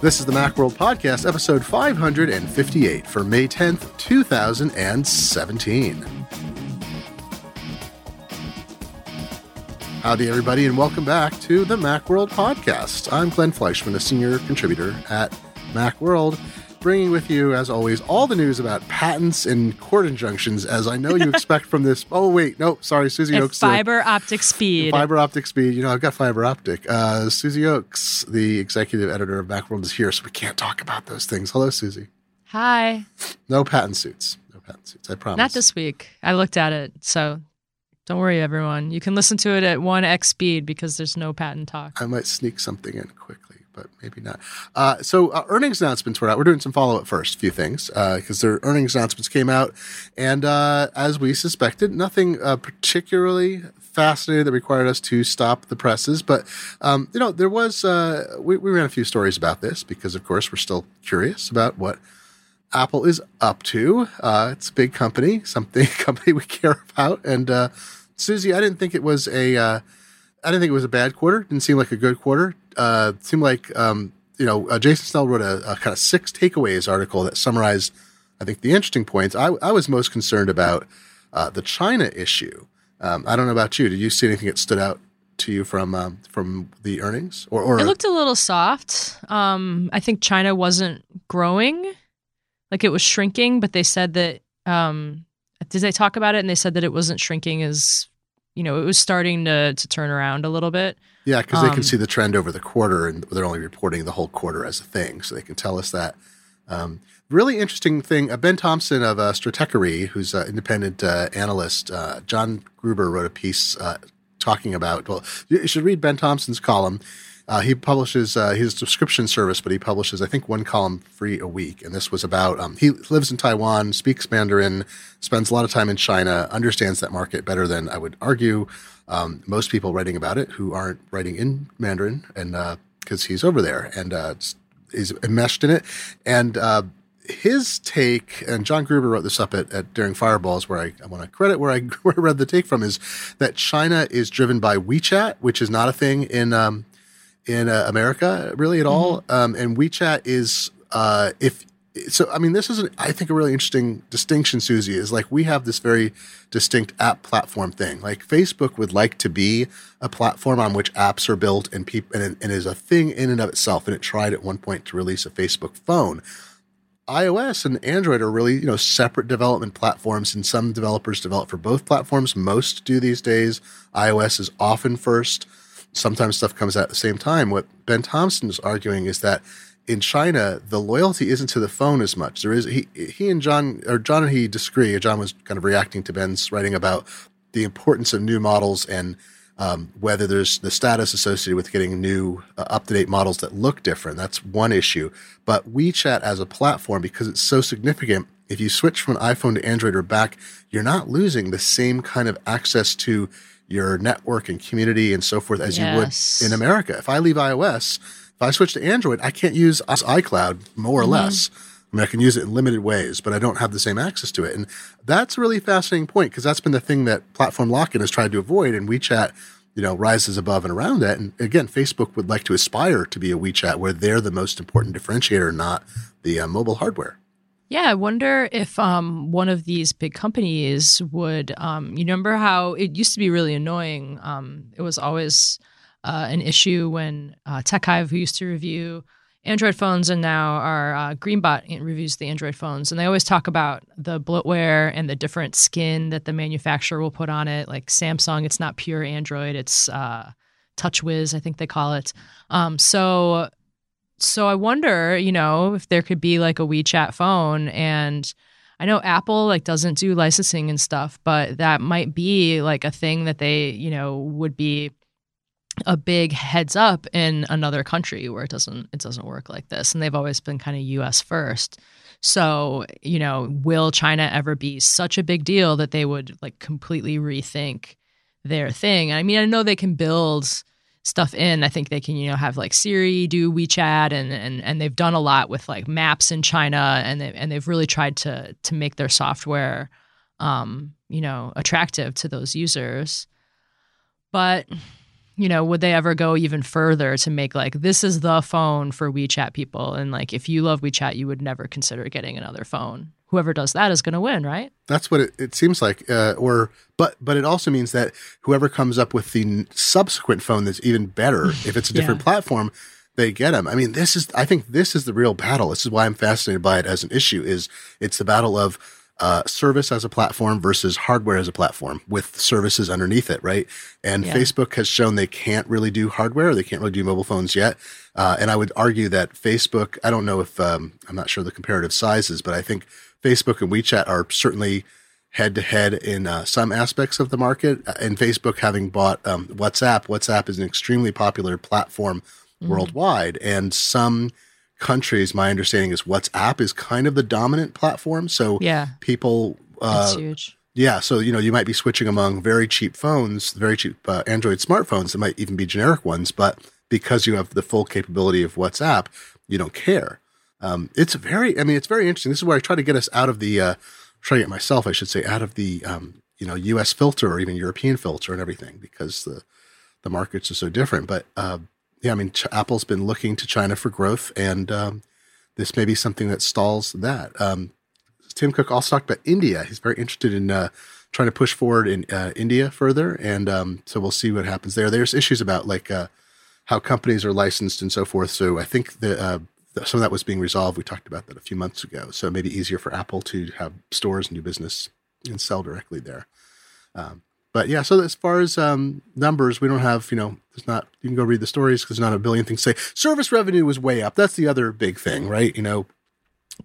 This is the Macworld Podcast, episode 558 for May 10th, 2017. Howdy, everybody, and welcome back to the Macworld Podcast. I'm Glenn Fleischman, a senior contributor at Macworld, bringing with you, as always, all the news about patents and court injunctions, as I know you expect from this. Oh, wait, no, sorry, Susie At Ochs. fiber optic speed. Fiber optic speed. You know, I've got fiber optic. Uh, Susie Ochs, the executive editor of Macworld, is here, so we can't talk about those things. Hello, Susie. Hi. No patent suits. No patent suits. I promise. Not this week. I looked at it, so don't worry, everyone. You can listen to it at 1x speed because there's no patent talk. I might sneak something in quickly, but maybe not. Uh, so uh, earnings announcements were out. We're doing some follow up first, a few things, because their earnings announcements came out, and uh, as we suspected, nothing uh, particularly fascinating that required us to stop the presses. But um, you know, there was uh, we, we ran a few stories about this because, of course, we're still curious about what Apple is up to. Uh, it's a big company, something company we care about. And uh, Susie, I didn't think it was a, uh, I didn't think it was a bad quarter. Didn't seem like a good quarter. Uh, seemed like um, you know uh, Jason Snell wrote a, a kind of six takeaways article that summarized, I think, the interesting points. I, I was most concerned about uh, the China issue. Um, I don't know about you. Did you see anything that stood out to you from um, from the earnings? Or, or It looked a little soft. Um, I think China wasn't growing, like it was shrinking, but they said that. Um, did they talk about it? And they said that it wasn't shrinking as, you know, it was starting to to turn around a little bit. Yeah, because they can Um, see the trend over the quarter, and they're only reporting the whole quarter as a thing, so they can tell us that. Um, really interesting thing. Uh, ben Thompson of uh, Stratechery, who's an independent uh, analyst, uh, John Gruber wrote a piece uh, talking about. Well, you should read Ben Thompson's column. Uh, he publishes uh, his subscription service, but he publishes, I think, one column free a week. And this was about um, he lives in Taiwan, speaks Mandarin, spends a lot of time in China, understands that market better than I would argue um, most people writing about it who aren't writing in Mandarin, and because he's over there and uh, is enmeshed in it. And uh, his take, and John Gruber wrote this up at, at Daring Fireballs, where I, I want to credit where I, where I read the take from, is that China is driven by WeChat, which is not a thing in um, in uh, America really at all. Um, and WeChat is uh, if so. I mean, this is an, I think a really interesting distinction. Susie is like we have this very distinct app platform thing. Like Facebook would like to be a platform on which apps are built and people and, and is a thing in and of itself. And it tried at one point to release a Facebook phone. iOS and Android are really, you know, separate development platforms, and some developers develop for both platforms. Most do these days. iOS is often first. Sometimes stuff comes out at the same time. What Ben Thompson is arguing is that in China, the loyalty isn't to the phone as much. There is he he and John or John and he disagree. John was kind of reacting to Ben's writing about the importance of new models and um, whether there's the status associated with getting new uh, up to date models that look different. That's one issue. But WeChat as a platform, because it's so significant, if you switch from an iPhone to Android or back, you're not losing the same kind of access to your network and community and so forth as Yes. you would in America. If I leave iOS, if I switch to Android, I can't use iCloud more or less. I mean, I can use it in limited ways, but I don't have the same access to it. And that's a really fascinating point because that's been the thing that platform lock-in has tried to avoid. And WeChat, you know, rises above and around that. And again, Facebook would like to aspire to be a WeChat where they're the most important differentiator, not the uh, mobile hardware. Yeah, I wonder if um, one of these big companies would. Um, you remember how it used to be really annoying? Um, it was always uh, an issue when uh, TechHive, who used to review Android phones and now our uh, Greenbot reviews the Android phones, and they always talk about the bloatware and the different skin that the manufacturer will put on it. Like Samsung, it's not pure Android; it's uh, TouchWiz, I think they call it. Um, so so I wonder, you know, if there could be like a WeChat phone and I know Apple like doesn't do licensing and stuff, but that might be like a thing that they, you know, would be a big heads up in another country where it doesn't it doesn't work like this and they've always been kind of US first. So, you know, will China ever be such a big deal that they would like completely rethink their thing? I mean, I know they can build stuff in. I think they can, you know, have like Siri do WeChat and and and they've done a lot with like maps in China and they and they've really tried to to make their software um, you know, attractive to those users. But you know, would they ever go even further to make like this is the phone for WeChat people? And like if you love WeChat, you would never consider getting another phone. Whoever does that is going to win, right? That's what it, it seems like. Uh, or, but, but it also means that whoever comes up with the n- subsequent phone that's even better, if it's a different Yeah. platform, they get them. I mean, this is, I think this is the real battle. This is why I'm fascinated by it as an issue is it's the battle of, uh, service as a platform versus hardware as a platform with services underneath it, right? And Yeah. Facebook has shown they can't really do hardware. They can't really do mobile phones yet. Uh, and I would argue that Facebook, I don't know if, um, I'm not sure the comparative sizes, but I think Facebook and WeChat are certainly head to head in uh, some aspects of the market. Uh, And Facebook having bought um, WhatsApp, WhatsApp is an extremely popular platform worldwide. And some countries, my understanding is WhatsApp is kind of the dominant platform. So Yeah, people, that's uh, huge. yeah, so you know you might be switching among very cheap phones, very cheap uh, Android smartphones that might even be generic ones, but because you have the full capability of WhatsApp, you don't care. Um, it's very, I mean, it's very interesting. This is where I try to get us out of the, uh, get myself, I should say, out of the, um, you know, U.S. filter or even European filter and everything because the the markets are so different. But uh, yeah, I mean, Ch- Apple's been looking to China for growth, and um, this may be something that stalls that. Um, Tim Cook also talked about India. He's very interested in uh, trying to push forward in uh, India further, and um, so we'll see what happens there. There's issues about like uh, how companies are licensed and so forth. So I think that uh, some of that was being resolved. We talked about that a few months ago. So it may be easier for Apple to have stores and do business and sell directly there. Um, but yeah, so as far as um, numbers, we don't have, you know, there's not, you can go read the stories because there's not a billion things say. Service revenue was way up. That's the other big thing, right? You know,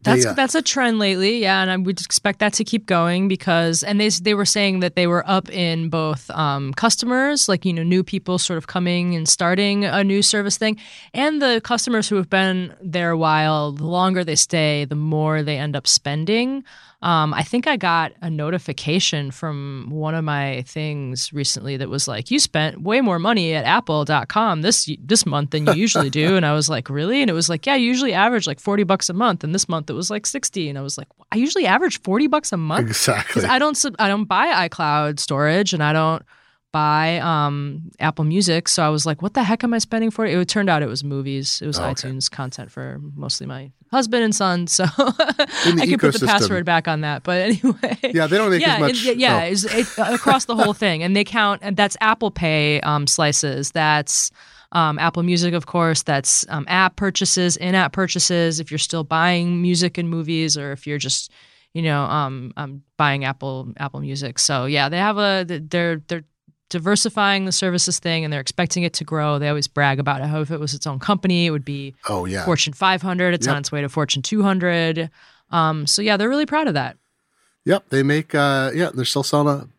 That's they, uh, that's a trend lately, yeah, and I would expect that to keep going because, and they they were saying that they were up in both um, customers, like you know, new people sort of coming and starting a new service thing, and the customers who have been there a while. The longer they stay, the more they end up spending. Um, I think I got a notification from one of my things recently that was like, "You spent way more money at Apple.com this this month than you usually do," and I was like, "Really?" And it was like, "Yeah, you usually average like forty bucks a month, and this month it was like 60 and I was like, "I usually average forty bucks a month exactly. I don't I don't buy iCloud storage and I don't buy um, Apple Music, so I was like, "What the heck am I spending for?" It turned out it was movies. It was Oh, okay. iTunes content for mostly my husband and son, so I can put the password back on that. But anyway, yeah, they don't make yeah, as much. it- yeah, oh, it's, it, across the whole thing, and they count, and that's Apple Pay um, slices. That's um, Apple Music, of course. That's um, app purchases, in-app purchases. If you're still buying music and movies, or if you're just, you know, um, um, buying Apple Apple Music. So yeah, they have a they're they're diversifying the services thing, and they're expecting it to grow. They always brag about how if it was its own company, it would be oh yeah. Fortune 500. It's Yep. on its way to Fortune 200. Um, so yeah, they're really proud of that. Yep, they make. uh Yeah, they're still selling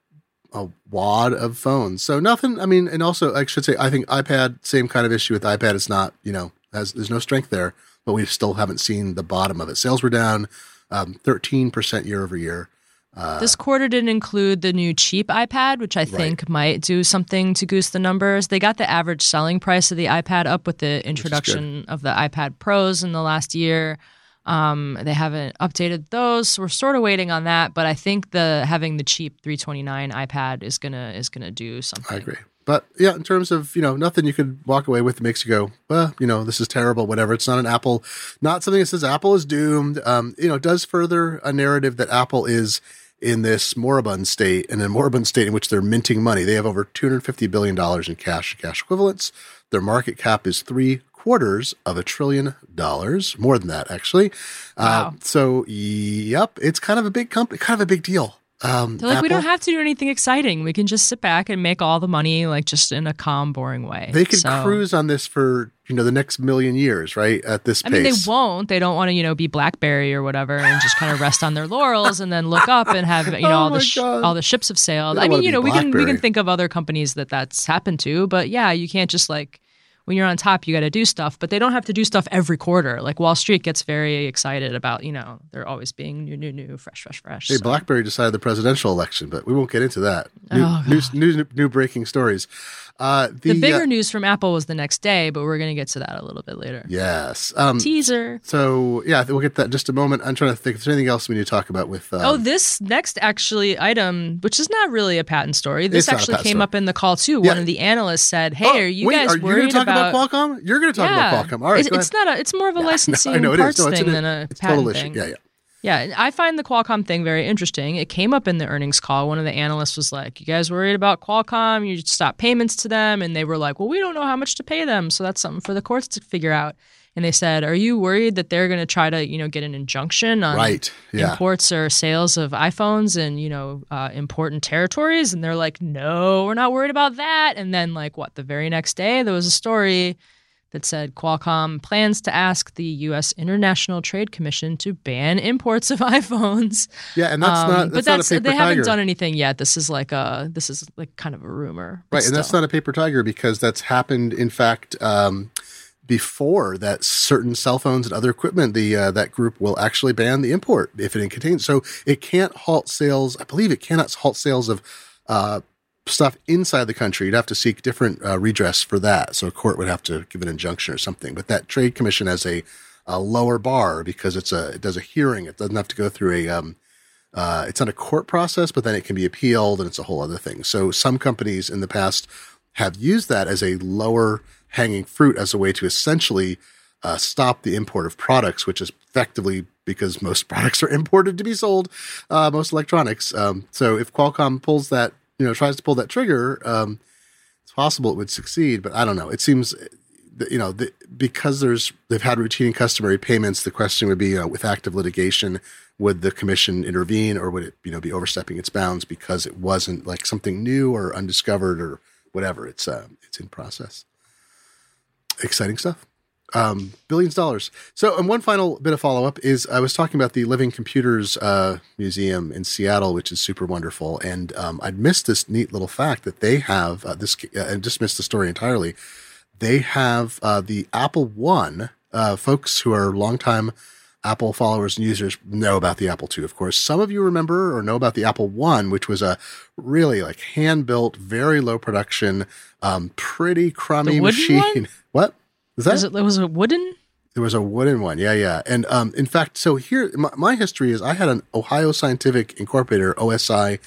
a, a wad of phones. So nothing. I mean, and also I should say, I think iPad same kind of issue with iPad. It's not, you know, has there's no strength there, but we still haven't seen the bottom of it. Sales were down um, thirteen percent year over year. Uh, This quarter didn't include the new cheap iPad, which I think might do something to goose the numbers. They got the average selling price of the iPad up with the introduction of the iPad Pros in the last year. Um, they haven't updated those. So we're sort of waiting on that, but I think the having the cheap 329 iPad is gonna is gonna do something. I agree. But yeah, in terms of, you know, nothing you could walk away with that makes you go, well, you know, this is terrible, whatever. It's not an Apple, not something that says Apple is doomed. Um, you know, it does further a narrative that Apple is in this moribund state and a moribund state in which they're minting money. They have over $250 billion in cash and cash equivalents. Their market cap is three quarters of a trillion dollars, more than that, actually. Uh, Wow. so, yep, it's kind of a big company, kind of a big deal. Um, They're like, we don't have to do anything exciting. We can just sit back and make all the money, like just in a calm, boring way. They could So- cruise on this for you know the next million years, right? At this I pace. mean, they won't. They don't want to, you know, be BlackBerry or whatever, and just kind of rest on their laurels, and then look up and have, you know, Oh all the sh- all the ships have sailed. I mean, you know, we can we can think of other companies that that's happened to, but yeah, you can't just like when you're on top, you got to do stuff, but they don't have to do stuff every quarter. Like Wall Street gets very excited about, you know, they're always being new, new, new, fresh, fresh, fresh. Hey, So- BlackBerry decided the presidential election, but we won't get into that. New, Oh, news, news, new breaking stories. Uh, the, the bigger uh, news from Apple was the next day, but we're going to get to that a little bit later. yes. Um, Teaser. so yeah, we'll get that in just a moment. I'm trying to think if there's anything else we need to talk about with. Um, Oh, this next actually item, which is not really a patent story. This It's not a actually came story. up in the call too. Yeah. One of the analysts said, "Hey, oh, are you wait, guys are you worried talk about?" about Qualcomm? You're going to talk yeah, about Qualcomm. All right, it's, it's not a. It's more of a licensing I know it is. parts No, thing an- than a it's patent thing. Yeah, yeah. Yeah, I find the Qualcomm thing very interesting. It came up in the earnings call. One of the analysts was like, "You guys worried about Qualcomm? You stop payments to them." And they were like, "Well, we don't know how much to pay them, so that's something for the courts to figure out." And they said, "Are you worried that they're going to try to, you know, get an injunction on Right. Yeah. imports or sales of iPhones in, you know, uh, important territories?" And they're like, "No, we're not worried about that." And then, like, what? The very next day, there was a story that said Qualcomm plans to ask the U.S. International Trade Commission to ban imports of iPhones. Yeah, and that's Um, not but that's not a that's paper they haven't done anything yet. This is like a this is like kind of a rumor, but Right, and that's not a paper tiger because that's happened. In fact, um, before that, certain cell phones and other equipment, the uh, that group will actually ban the import if it contains. So it can't halt sales. I believe it cannot halt sales of uh, stuff inside the country. You'd have to seek different uh, redress for that. So a court would have to give an injunction or something. But that trade commission has a, a lower bar because it's a it does a hearing. It doesn't have to go through a um, uh, it's not a court process, but then it can be appealed, and it's a whole other thing. So some companies in the past have used that as a lower hanging fruit as a way to essentially uh, stop the import of products, which is effectively because most products are imported to be sold, uh, most electronics. Um, so if Qualcomm pulls that, you know, tries to pull that trigger, um, it's possible it would succeed, but I don't know. It seems, that, you know, the, because there's they've had routine and customary payments. The question would be, know, with active litigation, would the commission intervene, or would it, you know, be overstepping its bounds because it wasn't like something new or undiscovered or whatever? It's uh, it's in process. Exciting stuff. Um, billions of dollars. So, and one final bit of follow up is I was talking about the Living Computers uh, Museum in Seattle, which is super wonderful. And um, I'd missed this neat little fact that they have uh, this, uh, and just missed the story entirely. They have uh, the Apple One. Uh, folks who are longtime Apple followers and users know about the Apple II, of course. Some of you remember or know about the Apple One, which was a really like hand built, very low production, um, pretty crummy The machine. one? What is that? Was it, it was a wooden? There was a wooden one. Yeah, yeah. And um, in fact, so here, my, my history is I had an Ohio Scientific Incorporated, OSI,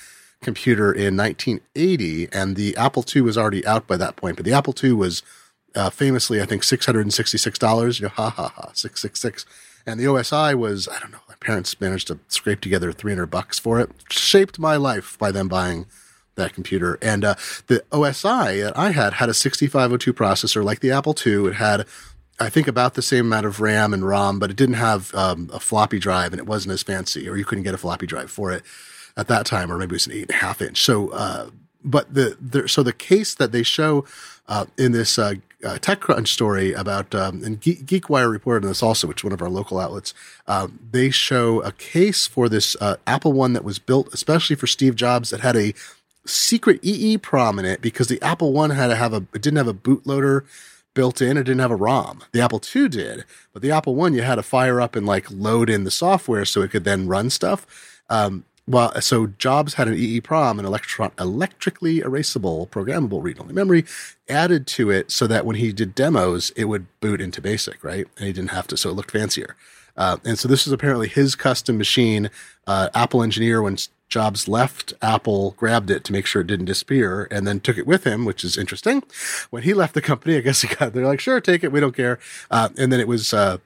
computer in 1980, and the Apple II was already out by that point. But the Apple II was uh, famously, I think, $666. You know, ha ha ha, 666 And the OSI was, I don't know, my parents managed to scrape together 300 bucks for it. Shaped my life by them buying that computer. And uh, the OSI that I had had a 6502 processor like the Apple II. It had, I think, about the same amount of RAM and ROM, but it didn't have um, a floppy drive and it wasn't as fancy, or you couldn't get a floppy drive for it at that time, or maybe it was an eight and a half inch. So, uh, but the, the so the case that they show uh, in this uh, uh, TechCrunch story about um, and Ge- GeekWire reported on this also, which is one of our local outlets. Um, they show a case for this uh, Apple One that was built especially for Steve Jobs that had a secret EEPROM in it because the Apple One had to have a it didn't have a bootloader built in. It didn't have a ROM. The Apple II did, but the Apple One you had to fire up and like load in the software so it could then run stuff. Um, well, so Jobs had an EEPROM, an electron electrically erasable programmable read-only memory, added to it so that when he did demos, it would boot into BASIC, right? And he didn't have to, so it looked fancier. Uh, and so this is apparently his custom machine. Uh, Apple engineer, when Jobs left Apple, grabbed it to make sure it didn't disappear, and then took it with him, which is interesting. When he left the company, I guess he got they're like, sure, take it, we don't care. Uh, and then it was uh,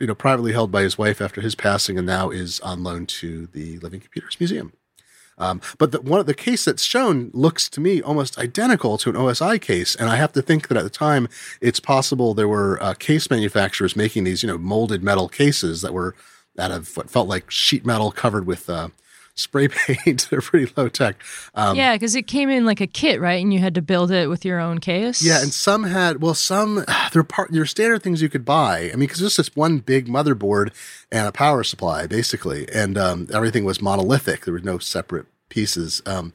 you know privately held by his wife after his passing, and now is on loan to the Living Computers Museum. Um, but the, one of the case that's shown looks to me almost identical to an OSI case, and I have to think that at the time it's possible there were uh, case manufacturers making these, you know, molded metal cases that were out of what felt like sheet metal covered with uh, spray paint. They're pretty low tech. Um, yeah, because it came in like a kit, right? And you had to build it with your own case. Yeah, and some had well, some they're part they're standard things you could buy. I mean, because it's just one big motherboard and a power supply basically, and um, everything was monolithic. There were no separate pieces. Um,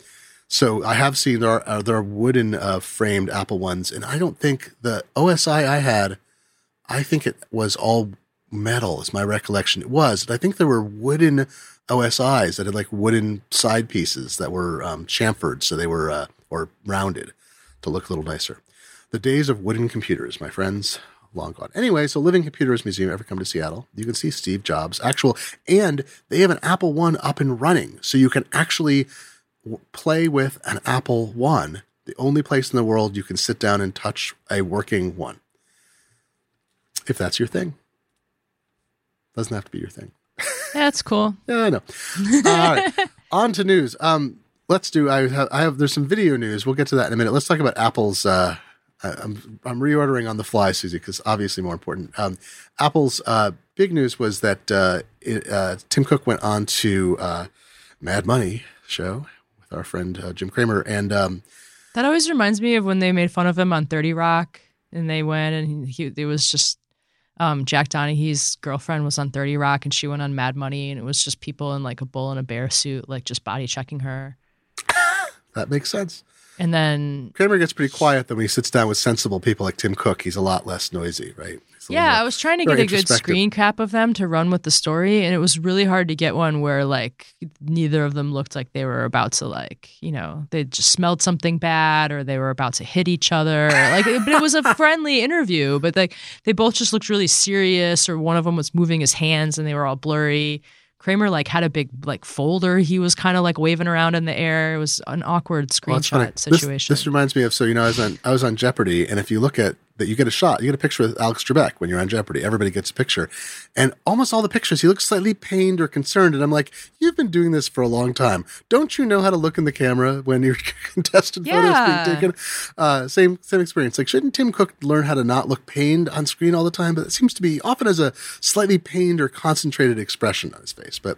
So I have seen there are, uh, there are wooden uh, framed Apple ones, and I don't think the OSI I had, I think it was all metal. Is my recollection? It was. I think there were wooden OSIs that had like wooden side pieces that were um, chamfered, so they were uh, or rounded to look a little nicer. The days of wooden computers, my friends, long gone. Anyway, so Living Computers Museum, ever come to Seattle, you can see Steve Jobs actual, and they have an Apple One up and running, so you can actually w- play with an Apple One. The only place in the world you can sit down and touch a working one, if that's your thing. Doesn't have to be your thing. That's cool. Yeah, I know. All right, on to news. Um, let's do. I have, I have. There's some video news. We'll get to that in a minute. Let's talk about Apple's. Uh, I'm I'm reordering on the fly, Susie, because obviously more important. Um, Apple's uh, big news was that uh, it, uh, Tim Cook went on to uh, Mad Money show with our friend uh, Jim Cramer, and um, That always reminds me of when they made fun of him on 30 Rock and they went and he, it was just um, Jack Donaghy's girlfriend was on 30 Rock and she went on Mad Money and it was just people in like a bull and a bear suit, like just body checking her. that makes sense. And then, Cramer gets pretty quiet then when he sits down with sensible people like Tim Cook. He's a lot less noisy, right? Little yeah, I was trying to get a good screen cap of them to run with the story. And it was really hard to get one where like neither of them looked like they were about to like, you know, they just smelled something bad or they were about to hit each other. Like, but it was a friendly interview, but like they both just looked really serious or one of them was moving his hands and they were all blurry. Cramer like had a big like folder he was kind of like waving around in the air. It was an awkward Well, it's screenshot This- situation. This, reminds me of so you know I was on I was on Jeopardy, and if you look at that, you get a shot, you get a picture with Alex Trebek when you're on Jeopardy. Everybody gets a picture, and almost all the pictures he looks slightly pained or concerned, and I'm like, you've been doing this for a long time. Don't you know how to look in the camera when your contested photos being taken? Uh, same same experience. Like, shouldn't Tim Cook learn how to not look pained on screen all the time? But it seems to be often as a slightly pained or concentrated expression on his face. But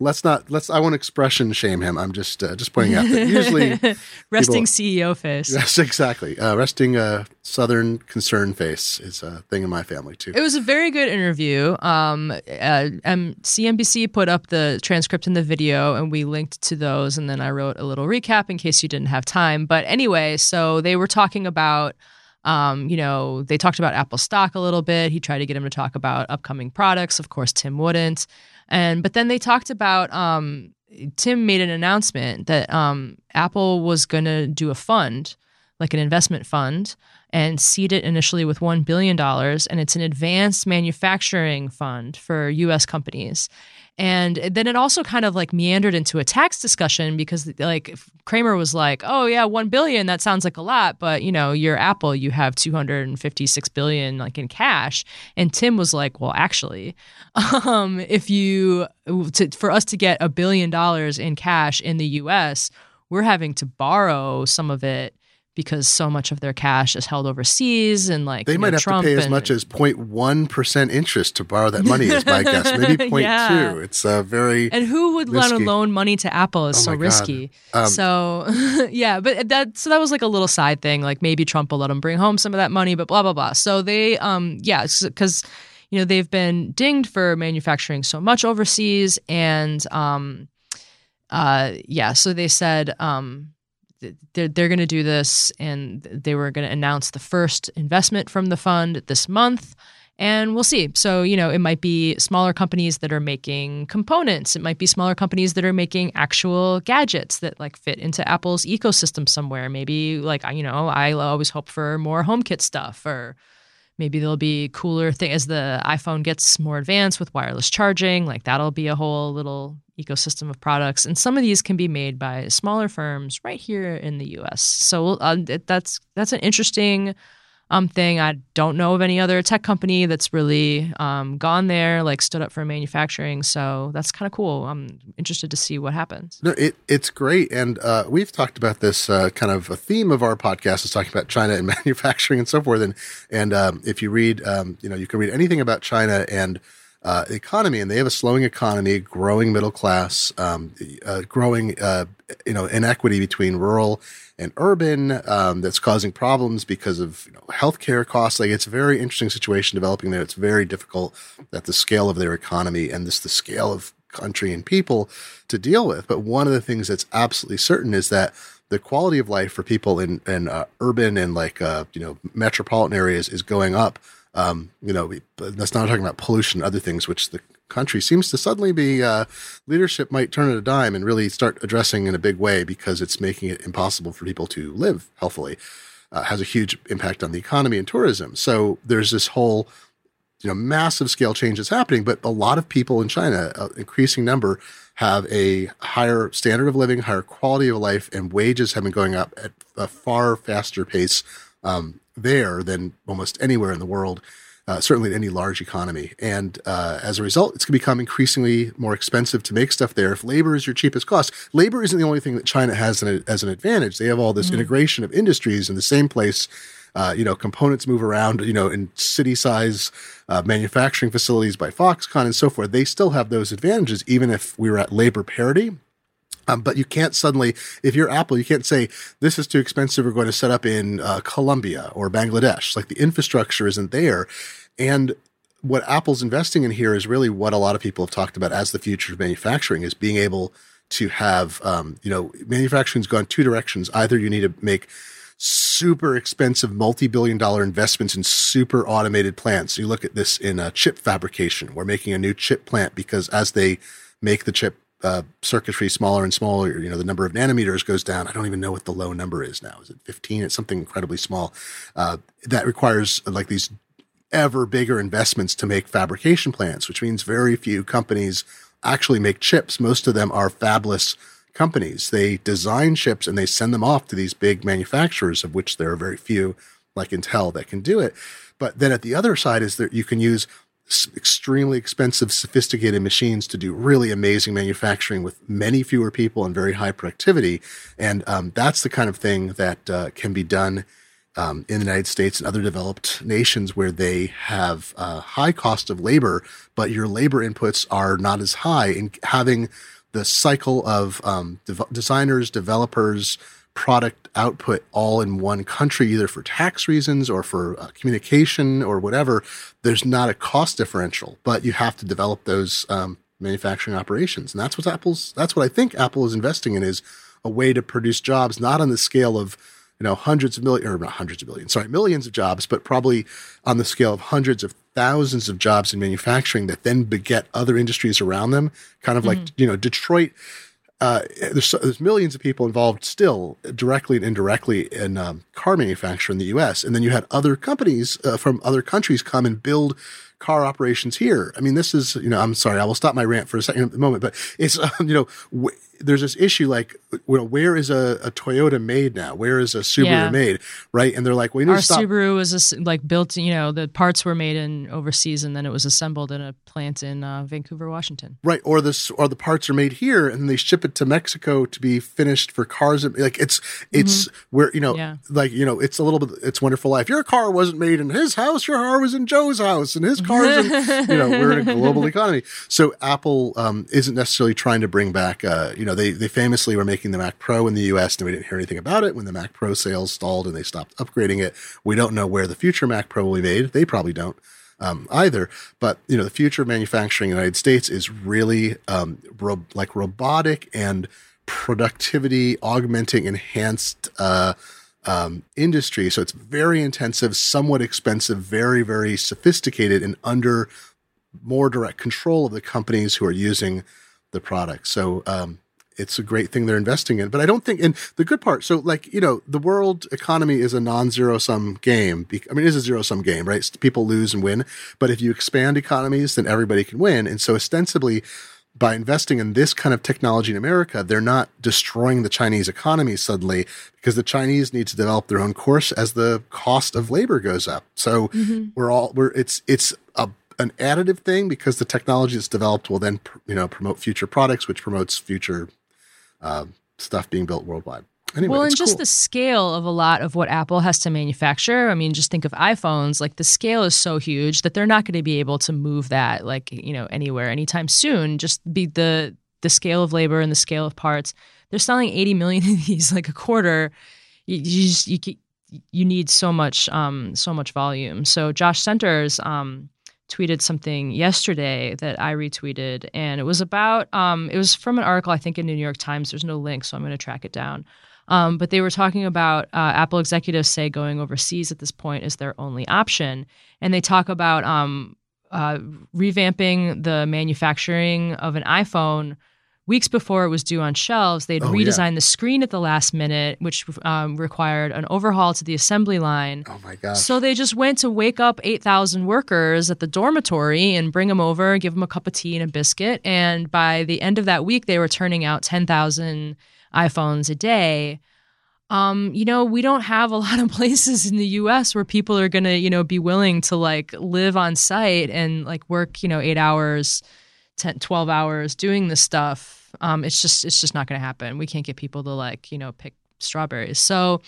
let's not let's. I won't expression shame him. I'm just uh, just pointing out that usually. Resting people- CEO face. Yes, exactly. Uh, resting uh, Southern concern face is a thing in my family too. It was a very good interview. Um, uh, um, CNBC put up the transcript and the video, and we linked to those. And then I wrote a little recap in case you didn't have time. But anyway, so they were talking about, um, you know, they talked about Apple stock a little bit. He tried to get him to talk about upcoming products. Of course, Tim wouldn't. And but then they talked about. Um, Tim made an announcement that um, Apple was going to do a fund, like an investment fund, and seed it initially with $1 billion. And it's an advanced manufacturing fund for US companies. And then it also kind of like meandered into a tax discussion because like Cramer was like, "Oh yeah, 1 billion, that sounds like a lot, but you know, you're Apple, you have 256 billion like in cash." And Tim was like, "Well, actually, um if you to, for us to get a billion dollars in cash in the US, we're having to borrow some of it because so much of their cash is held overseas and like They might know, have Trump to pay as much as 0.1 percent interest to borrow that money. Is my guess? Maybe 0.2. Yeah. It's a very and who would want to risky. loan money to Apple is Oh so risky. Um, so yeah, but that so that was like a little side thing. Like maybe Trump will let them bring home some of that money, but blah blah blah. So they um yeah because you know they've been dinged for manufacturing so much overseas and um uh yeah so they said um they're, they're going to do this and they were going to announce the first investment from the fund this month and we'll see. So you know it might be smaller companies that are making components. It might be smaller companies that are making actual gadgets that like fit into apple's ecosystem somewhere. Maybe like you know i always hope for more homekit stuff or maybe there'll be cooler thing as the iphone gets more advanced with wireless charging like that'll be a whole little ecosystem of products. And some of these can be made by smaller firms right here in the us so uh, that's that's an interesting um, thing. I don't know of any other tech company that's really um, gone there like stood up for manufacturing. So that's kind of cool. I'm interested to see what happens. No, it it's great, and uh, we've talked about this uh, kind of a theme of our podcast is talking about China and manufacturing and so forth. And and um, if you read, um, you know, you can read anything about China and uh, economy, and they have a slowing economy, growing middle class, um, uh, growing, uh, you know, inequity between rural and urban um, that's causing problems because of you know, healthcare costs. Like it's a very interesting situation developing there. It's very difficult at the scale of their economy and this the scale of country and people to deal with. But one of the things that's absolutely certain is that the quality of life for people in in uh, urban and like uh, you know metropolitan areas is going up. Um, you know, that's not talking about pollution, other things, which the country seems to suddenly be uh, leadership might turn it a dime and really start addressing in a big way because it's making it impossible for people to live healthily. Uh, has a huge impact on the economy and tourism. So there's this whole you know massive scale change that's happening, but a lot of people in China, uh, increasing number, have a higher standard of living, higher quality of life, and wages have been going up at a far faster pace um, there than almost anywhere in the world. Uh, certainly in any large economy. And uh, as a result, it's going to become increasingly more expensive to make stuff there. If labor is your cheapest cost, labor isn't the only thing that China has an, as an advantage. They have all this mm-hmm. integration of industries in the same place uh, you know, components move around, you know, in city size uh, manufacturing facilities by Foxconn and so forth. They still have those advantages, even if we were at labor parity. Um, but you can't suddenly, if you're Apple, you can't say this is too expensive. We're going to set up in uh, Colombia or Bangladesh. Like the infrastructure isn't there, and what Apple's investing in here is really what a lot of people have talked about as the future of manufacturing is being able to have, um, you know, manufacturing's gone two directions. Either you need to make super expensive multi-billion dollar investments in super automated plants. You look at this in uh, chip fabrication. We're making a new chip plant because as they make the chip uh, circuitry smaller and smaller, you know, the number of nanometers goes down. I don't even know what the low number is now. Is it 15? It's something incredibly small. Uh, that requires like these ever bigger investments to make fabrication plants, which means very few companies actually make chips. Most of them are fabless companies. They design chips and they send them off to these big manufacturers, of which there are very few, like Intel, that can do it. But then at the other side is that you can use extremely expensive, sophisticated machines to do really amazing manufacturing with many fewer people and very high productivity. And um, that's the kind of thing that uh, can be done um, in the United States and other developed nations where they have a high cost of labor, but your labor inputs are not as high. And having the cycle of um, de- designers, developers, product output all in one country, either for tax reasons or for uh, communication or whatever, there's not a cost differential, but you have to develop those um, manufacturing operations. And that's what Apple's, that's what I think Apple is investing in is a way to produce jobs, not on the scale of, you know, hundreds of million or not hundreds of millions, sorry, millions of jobs, but probably on the scale of hundreds of thousands of jobs in manufacturing that then beget other industries around them. Kind of mm-hmm. like, you know, Detroit. Uh, there's, there's, millions of people involved still directly and indirectly in um, car manufacture in the U.S. And then you had other companies uh, from other countries come and build car operations here. I mean, this is, you know, I'm sorry, I will stop my rant for a second at the moment, but it's, um, you know, w- there's this issue like, you know, where is a, a Toyota made now? Where is a Subaru yeah. made? Right. And they're like, well, you Our to stop. Subaru was a, like built, you know, the parts were made in overseas and then it was assembled in a plant in uh, Vancouver, Washington. Right. Or this, or the parts are made here and they ship it to Mexico to be finished for cars. Like it's, it's mm-hmm. where, you know, yeah. like, you know, it's a little bit, it's wonderful life. Your car wasn't made in his house. Your car was in Joe's house and his cars, and, you know, we're in a global economy. So Apple um, isn't necessarily trying to bring back, uh, you know, they, they famously were making the Mac Pro in the US and we didn't hear anything about it when the Mac Pro sales stalled and they stopped upgrading it. We don't know where the future Mac Pro will be made. They probably don't. Um, either. But you know, the future of manufacturing in the United States is really um, ro- like robotic and productivity augmenting, enhanced uh, um, industry. So it's very intensive, somewhat expensive, very, very sophisticated, and under more direct control of the companies who are using the product. So um, it's a great thing they're investing in. But I don't think, and the good part, so like, you know, the world economy is a non zero sum game. I mean, it is a zero sum game, right? People lose and win. But if you expand economies, then everybody can win. And so ostensibly, by investing in this kind of technology in America, they're not destroying the Chinese economy suddenly because the Chinese need to develop their own course as the cost of labor goes up. So mm-hmm. we're all we're it's it's a an additive thing because the technology that's developed will then you know promote future products, which promotes future uh, stuff being built worldwide. Anyway, well, and just cool. the scale of a lot of what Apple has to manufacture. I mean, just think of iPhones. Like the scale is so huge that they're not going to be able to move that like you know anywhere anytime soon. Just be the the scale of labor and the scale of parts. They're selling 80 million of these like a quarter. You, you just you you need so much um so much volume. So Josh Centers um tweeted something yesterday that I retweeted, and it was about um, it was from an article I think in the New York Times. There's no link, so I'm going to track it down. Um, but they were talking about uh, Apple executives say going overseas at this point is their only option, and they talk about um, uh, revamping the manufacturing of an iPhone weeks before it was due on shelves, they'd Oh, redesigned yeah. the screen at the last minute, which um, required an overhaul to the assembly line. Oh my gosh. So they just went to wake up 8,000 workers at the dormitory and bring them over, give them a cup of tea and a biscuit. And by the end of that week, they were turning out 10,000 iPhones a day. Um, you know, we don't have a lot of places in the US where people are going to, you know, be willing to like live on site and like work, you know, eight hours, 10, 12 hours doing this stuff. Um, it's just, it's just not going to happen. We can't get people to like, you know, pick strawberries. So,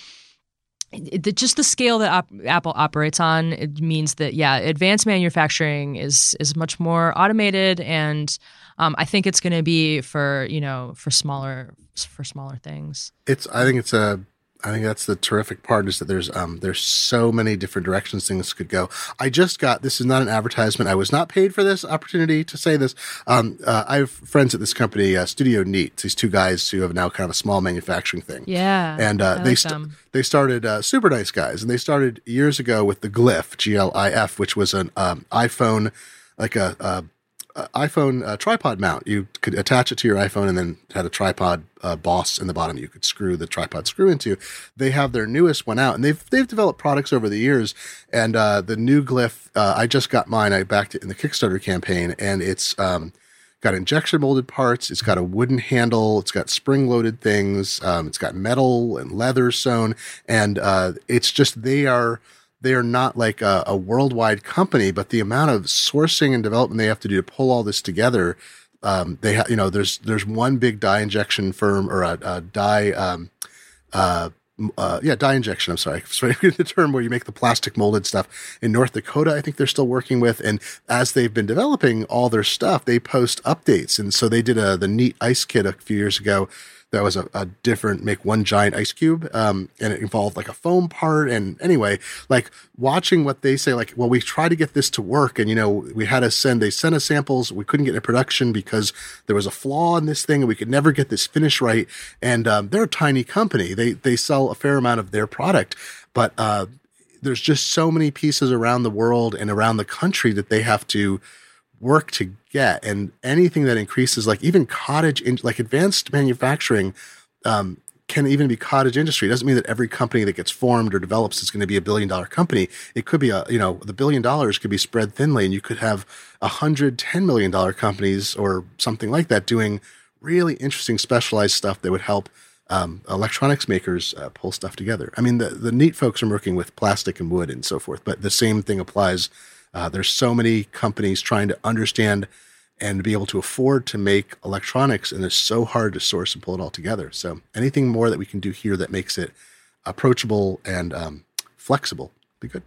it, just the scale that op- Apple operates on it means that yeah, advanced manufacturing is is much more automated, and um, I think it's going to be for you know for smaller for smaller things. it's I think it's a I think that's the terrific part is that there's um there's so many different directions things could go. I just got this is not an advertisement. I was not paid for this opportunity to say this. Um, uh, I have friends at this company, uh, Studio Neat. These two guys who have now kind of a small manufacturing thing. Yeah, and uh, they like st- they started uh, super nice guys, and they started years ago with the Glif G L I F, which was an um, iPhone like a, a, a iPhone uh, tripod mount. You could attach it to your iPhone, and then had a tripod uh, boss in the bottom. You could screw the tripod screw into. They have their newest one out, and they've they've developed products over the years. And uh, the new Glif, uh, I just got mine. I backed it in the Kickstarter campaign, and it's um, got injection molded parts. It's got a wooden handle. It's got spring loaded things. Um, it's got metal and leather sewn, and uh, it's just they are they are not like a, a worldwide company, but the amount of sourcing and development they have to do to pull all this together. Um, they have, you know, there's there's one big dye injection firm or a, a dye, um, uh, uh, yeah, dye injection. I'm sorry, sorry, the term where you make the plastic molded stuff in North Dakota. I think they're still working with, and as they've been developing all their stuff, they post updates, and so they did a the neat ice kit a few years ago. That was a, a different make one giant ice cube, um, and it involved like a foam part. And anyway, like watching what they say, like, well, we try to get this to work, and you know, we had to send. They sent us samples. We couldn't get into production because there was a flaw in this thing, and we could never get this finish right. And um, they're a tiny company. They they sell a fair amount of their product, but uh, there's just so many pieces around the world and around the country that they have to work to get and anything that increases like even cottage in like advanced manufacturing um, can even be cottage industry it doesn't mean that every company that gets formed or develops is going to be a billion dollar company it could be a you know the billion dollars could be spread thinly and you could have a hundred ten million dollar companies or something like that doing really interesting specialized stuff that would help um, electronics makers uh, pull stuff together. I mean, the, the neat folks are working with plastic and wood and so forth, but the same thing applies. Uh, there's so many companies trying to understand and be able to afford to make electronics, and it's so hard to source and pull it all together. So anything more that we can do here that makes it approachable and um, flexible, be good.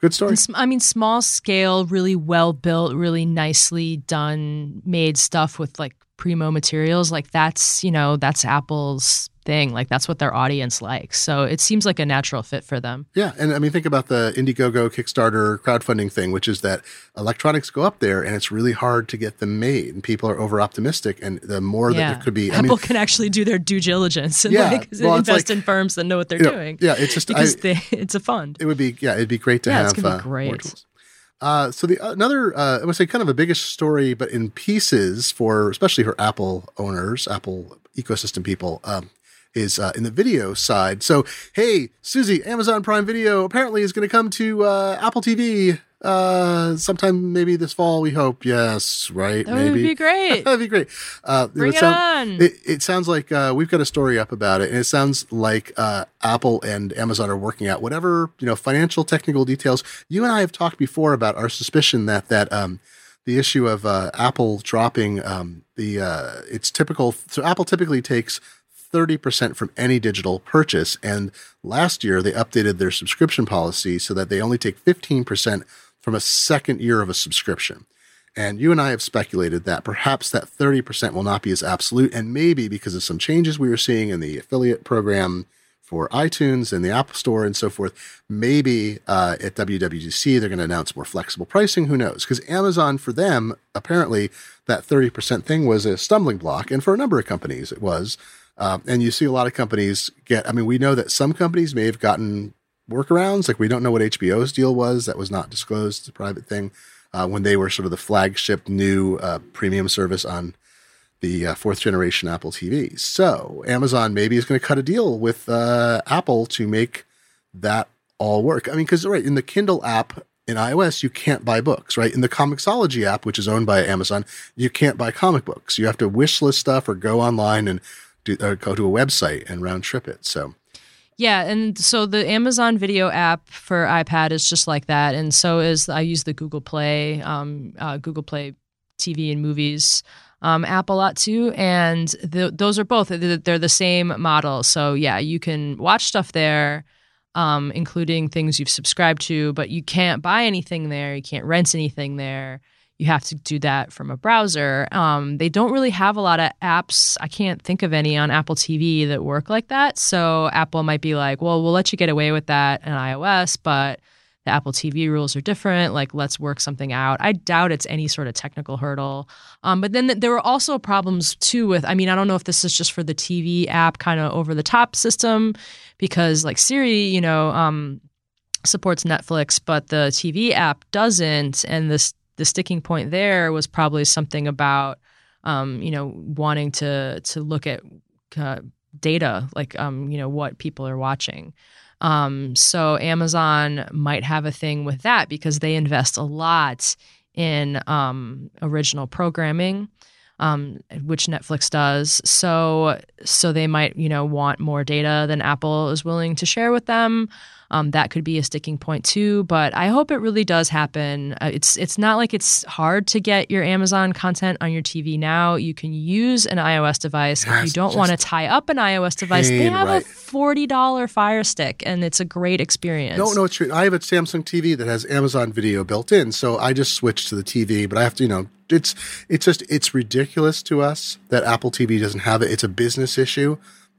Good story. I mean, small scale, really well built, really nicely done, made stuff with like primo materials. Like that's, you know, that's Apple's thing. Like that's what their audience likes. So it seems like a natural fit for them. Yeah, and I mean, think about the Indiegogo Kickstarter crowdfunding thing, which is that electronics go up there, and it's really hard to get them made, and people are over optimistic, and the more that there could be, I Apple mean, can actually do their due diligence and Yeah, like well, invest like- in firms that know what they're you know, doing. yeah, it's just because I, they, it's a fund. it would be yeah, it'd be great to Yeah, have it's gonna be uh, more great. tools. Uh, so the another uh, I would say kind of a biggest story, but in pieces for especially for Apple owners, Apple ecosystem people, um, is uh, in the video side. So hey, Susie, Amazon Prime Video apparently is going to come to uh, Apple TV uh, sometime maybe this fall. We hope. Yes, right? That maybe would be great. That'd be great. Uh, Bring it sound- on. It, it sounds like uh, we've got a story up about it, and it sounds like uh, Apple and Amazon are working out whatever you know financial technical details. You and I have talked before about our suspicion that that um, the issue of uh, Apple dropping um, the uh, it's typical. So Apple typically takes. 30% from any digital purchase. And last year, they updated their subscription policy so that they only take 15% from a second year of a subscription. And you and I have speculated that perhaps that 30% will not be as absolute. And maybe because of some changes we were seeing in the affiliate program for iTunes and the Apple Store and so forth. Maybe uh, at WWDC they're going to announce more flexible pricing. Who knows? Because Amazon, for them, apparently that 30% thing was a stumbling block. And for a number of companies, it was. Um, and you see a lot of companies get, I mean, we know that some companies may have gotten workarounds. Like we don't know what HBO's deal was. That was not disclosed. It's a private thing. Uh, when they were sort of the flagship new uh, premium service on the uh, fourth generation Apple TV. So Amazon maybe is going to cut a deal with uh, Apple to make that all work. I mean, because right in the Kindle app in iOS, you can't buy books, right? In the Comixology app, which is owned by Amazon, you can't buy comic books. You have to wish list stuff or go online and do, uh, go to a website and round trip it. So. Yeah, and so the Amazon Video app for iPad is just like that, and so is I use the Google Play, um, uh, Google Play TV and movies um, app a lot too, and the, those are both they're the same model. So yeah, you can watch stuff there, um, including things you've subscribed to, but you can't buy anything there. You can't rent anything there. You have to do that from a browser. Um, they don't really have a lot of apps. I can't think of any on Apple TV that work like that. So Apple might be like, well, we'll let you get away with that in iOS, but the Apple TV rules are different. Like, let's work something out. I doubt it's any sort of technical hurdle. Um, but then there were also problems too with, I mean, I don't know if this is just for the TV app kind of over the top system because like Siri, you know, um, supports Netflix, but the TV app doesn't. And this, the sticking point there was probably something about, um, you know, wanting to, to look at uh, data, like, um, you know, what people are watching. Um, so Amazon might have a thing with that because they invest a lot in um, original programming, um, which Netflix does. So so they might you know want more data than Apple is willing to share with them um, that could be a sticking point too. But I hope it really does happen. Uh, it's it's not like it's hard to get your Amazon content on your TV now. You can use an iOS device if you don't want to tie up an iOS device. They have right. a forty dollar Fire Stick, and it's a great experience. No, no, it's true. I have a Samsung TV that has Amazon Video built in, so I just switch to the TV. But I have to, you know, it's it's just it's ridiculous to us that Apple TV doesn't have it. It's a business issue.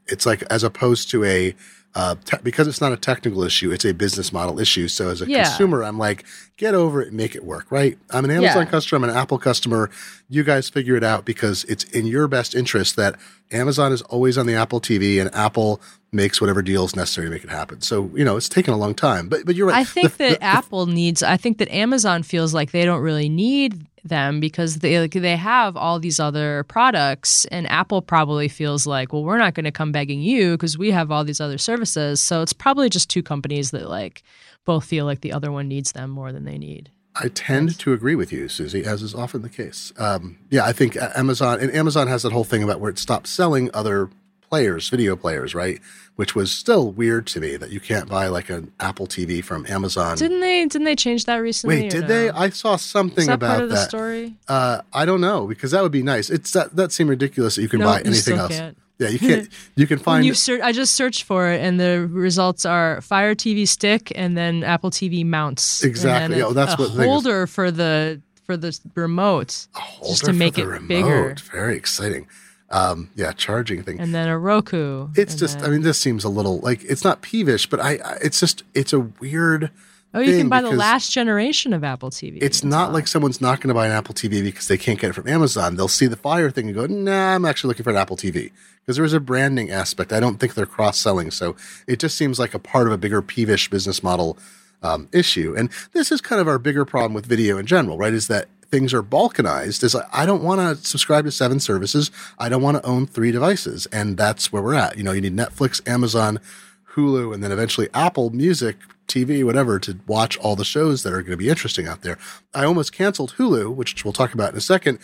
It's like as opposed to a uh, te- because it's not a technical issue, it's a business model issue. So as a yeah. consumer, I'm like, get over it and make it work, right? I'm an Amazon yeah. customer, I'm an Apple customer. You guys figure it out because it's in your best interest that Amazon is always on the Apple TV and Apple makes whatever deals necessary to make it happen. So, you know, it's taken a long time. But but you're right. I think the, that the, Apple the, needs I think that Amazon feels like they don't really need them because they like, they have all these other products and Apple probably feels like, well, we're not going to come begging you because we have all these other services. So it's probably just two companies that like both feel like the other one needs them more than they need. I tend to agree with you, Susie, as is often the case. Um, yeah, I think Amazon and Amazon has that whole thing about where it stopped selling other players, video players, right? Which was still weird to me that you can't buy like an Apple TV from Amazon. Didn't they? Didn't they change that recently? Wait, did no? they? I saw something that about that. The story? Uh, I don't know because that would be nice. It's that that seemed ridiculous that you can buy anything else. Can't. Yeah, you can't. You can find. you ser- I just searched for it, and the results are Fire TV stick, and then Apple TV mounts. Exactly. Yeah, oh, that's a what holder for the for the remote, just to make it remote. bigger. Very exciting um, yeah, charging thing. And then a Roku. It's just, then... I mean, this seems a little like it's not peevish, but I, I it's just, it's a weird. Oh, you can buy the last generation of Apple TV. It's not well. like someone's not going to buy an Apple TV because they can't get it from Amazon. They'll see the Fire thing and go, "Nah, I'm actually looking for an Apple TV." Because there is a branding aspect. I don't think they're cross selling, so it just seems like a part of a bigger peevish business model um, issue. And this is kind of our bigger problem with video in general, right? Is that things are balkanized is I don't want to subscribe to seven services. I don't want to own three devices. And that's where we're at. You know, you need Netflix, Amazon, Hulu, and then eventually Apple Music, TV, whatever, to watch all the shows that are going to be interesting out there. I almost canceled Hulu, which we'll talk about in a second.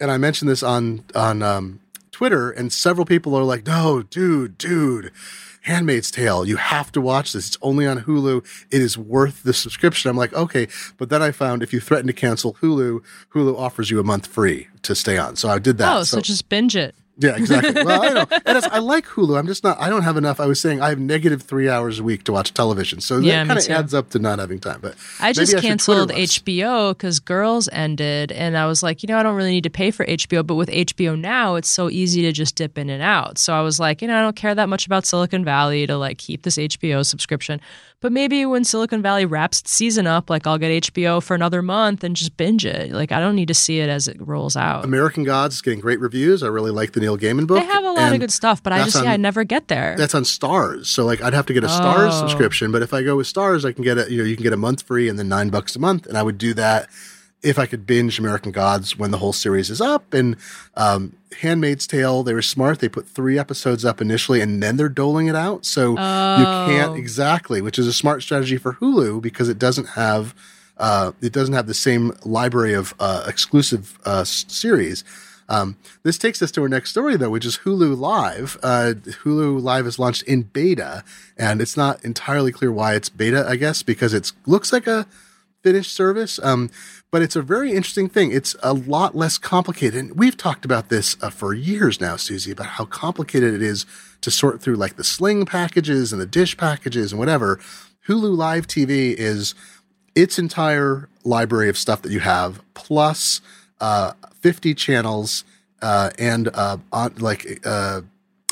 And I mentioned this on, on, um, Twitter, and several people are like, no, dude, dude, Handmaid's Tale. You have to watch this. It's only on Hulu. It is worth the subscription. I'm like, okay. But then I found if you threaten to cancel Hulu, Hulu offers you a month free to stay on. So I did that. Oh, so, so just binge it. Yeah, exactly. Well, I don't know. And I like Hulu. I'm just not. I don't have enough. I was saying I have negative three hours a week to watch television, so Yeah, that kind of adds up to not having time. But I just should canceled HBO because Girls ended, and I was like, you know, I don't really need to pay for HBO, but with HBO now, it's so easy to just dip in and out. So I was like, you know, I don't care that much about Silicon Valley to like keep this HBO subscription, but maybe when Silicon Valley wraps its season up, like I'll get HBO for another month and just binge it. Like I don't need to see it as it rolls out. American Gods is getting great reviews. I really like the Neil Gaiman book. They have a lot of good stuff, but I just yeah, I never get there. That's on Starz, so like I'd have to get a Starz Oh. subscription. But if I go with Starz, I can get a you know you can get a month free and then nine bucks a month, and I would do that if I could binge American Gods when the whole series is up. And um, Handmaid's Tale, they were smart. They put three episodes up initially, and then they're doling it out. So you can't Oh. exactly, which is a smart strategy for Hulu because it doesn't have uh, it doesn't have the same library of uh, exclusive uh, series. Um, this takes us to our next story, though, which is Hulu Live. Uh, Hulu Live is launched in beta, and it's not entirely clear why it's beta. I guess because it looks like a finished service. Um, but it's a very interesting thing. It's a lot less complicated. And we've talked about this uh, for years now, Susie, about how complicated it is to sort through like the Sling packages and the Dish packages and whatever. Hulu Live TV is its entire library of stuff that you have, plus uh, 50 channels uh, and uh, on, like uh,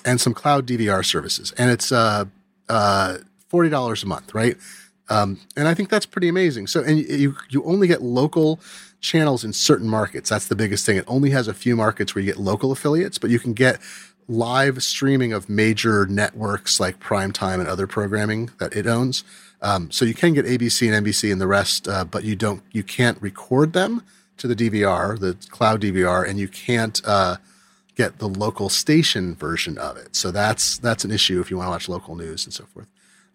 and some cloud DVR services, and it's uh, uh, forty dollars a month, right? Um, and I think that's pretty amazing. So, and you you only get local channels in certain markets. That's the biggest thing. It only has a few markets where you get local affiliates, but you can get live streaming of major networks like Primetime and other programming that it owns. Um, so you can get ABC and NBC and the rest, uh, but you don't. You can't record them to the DVR, the cloud DVR, and you can't. Uh, get the local station version of it. So that's that's an issue if you want to watch local news and so forth.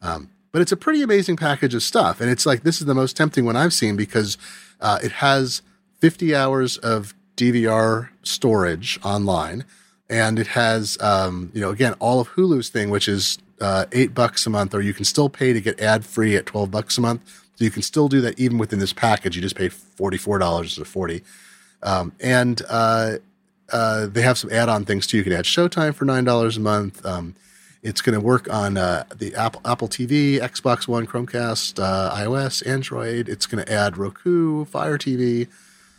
Um, but it's a pretty amazing package of stuff, and it's like this is the most tempting one I've seen because uh, it has 50 hours of DVR storage online, and it has um, you know again all of Hulu's thing, which is uh, eight bucks a month, or you can still pay to get ad free at 12 bucks a month. So you can still do that even within this package. You just pay $44 instead of 40. Um, and uh, uh, they have some add-on things too. You can add Showtime for nine dollars a month. Um, it's going to work on uh, the Apple Apple TV, Xbox One, Chromecast, uh, iOS, Android. It's going to add Roku, Fire TV.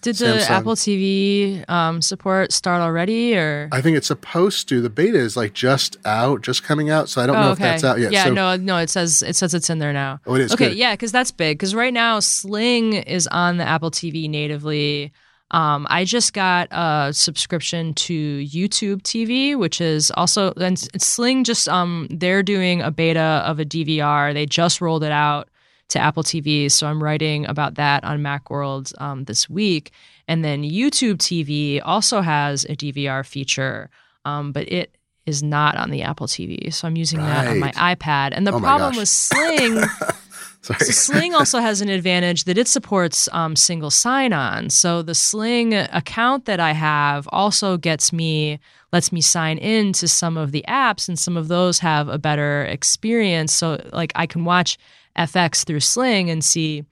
Did the Samsung. Apple TV um, support start already, or? I think it's supposed to. The beta is like just out, just coming out. So I don't know Oh, if that's out yet. Yeah, so, no, no. It says it says it's in there now. Oh, it is? Okay, Good. yeah, because that's big. Because right now, Sling is on the Apple TV natively. Um, I just got a subscription to YouTube TV, which is also and Sling. Just um, they're doing a beta of a DVR. They just rolled it out to Apple TV, so I'm writing about that on MacWorld um, this week. And then YouTube TV also has a DVR feature, um, but it is not on the Apple TV. So I'm using that on my iPad. And the Oh problem with Sling. Sorry. So Sling also has an advantage that it supports um, single sign-on. So the Sling account that I have also gets me lets me sign in to some of the apps, and some of those have a better experience. So like I can watch FX through Sling and see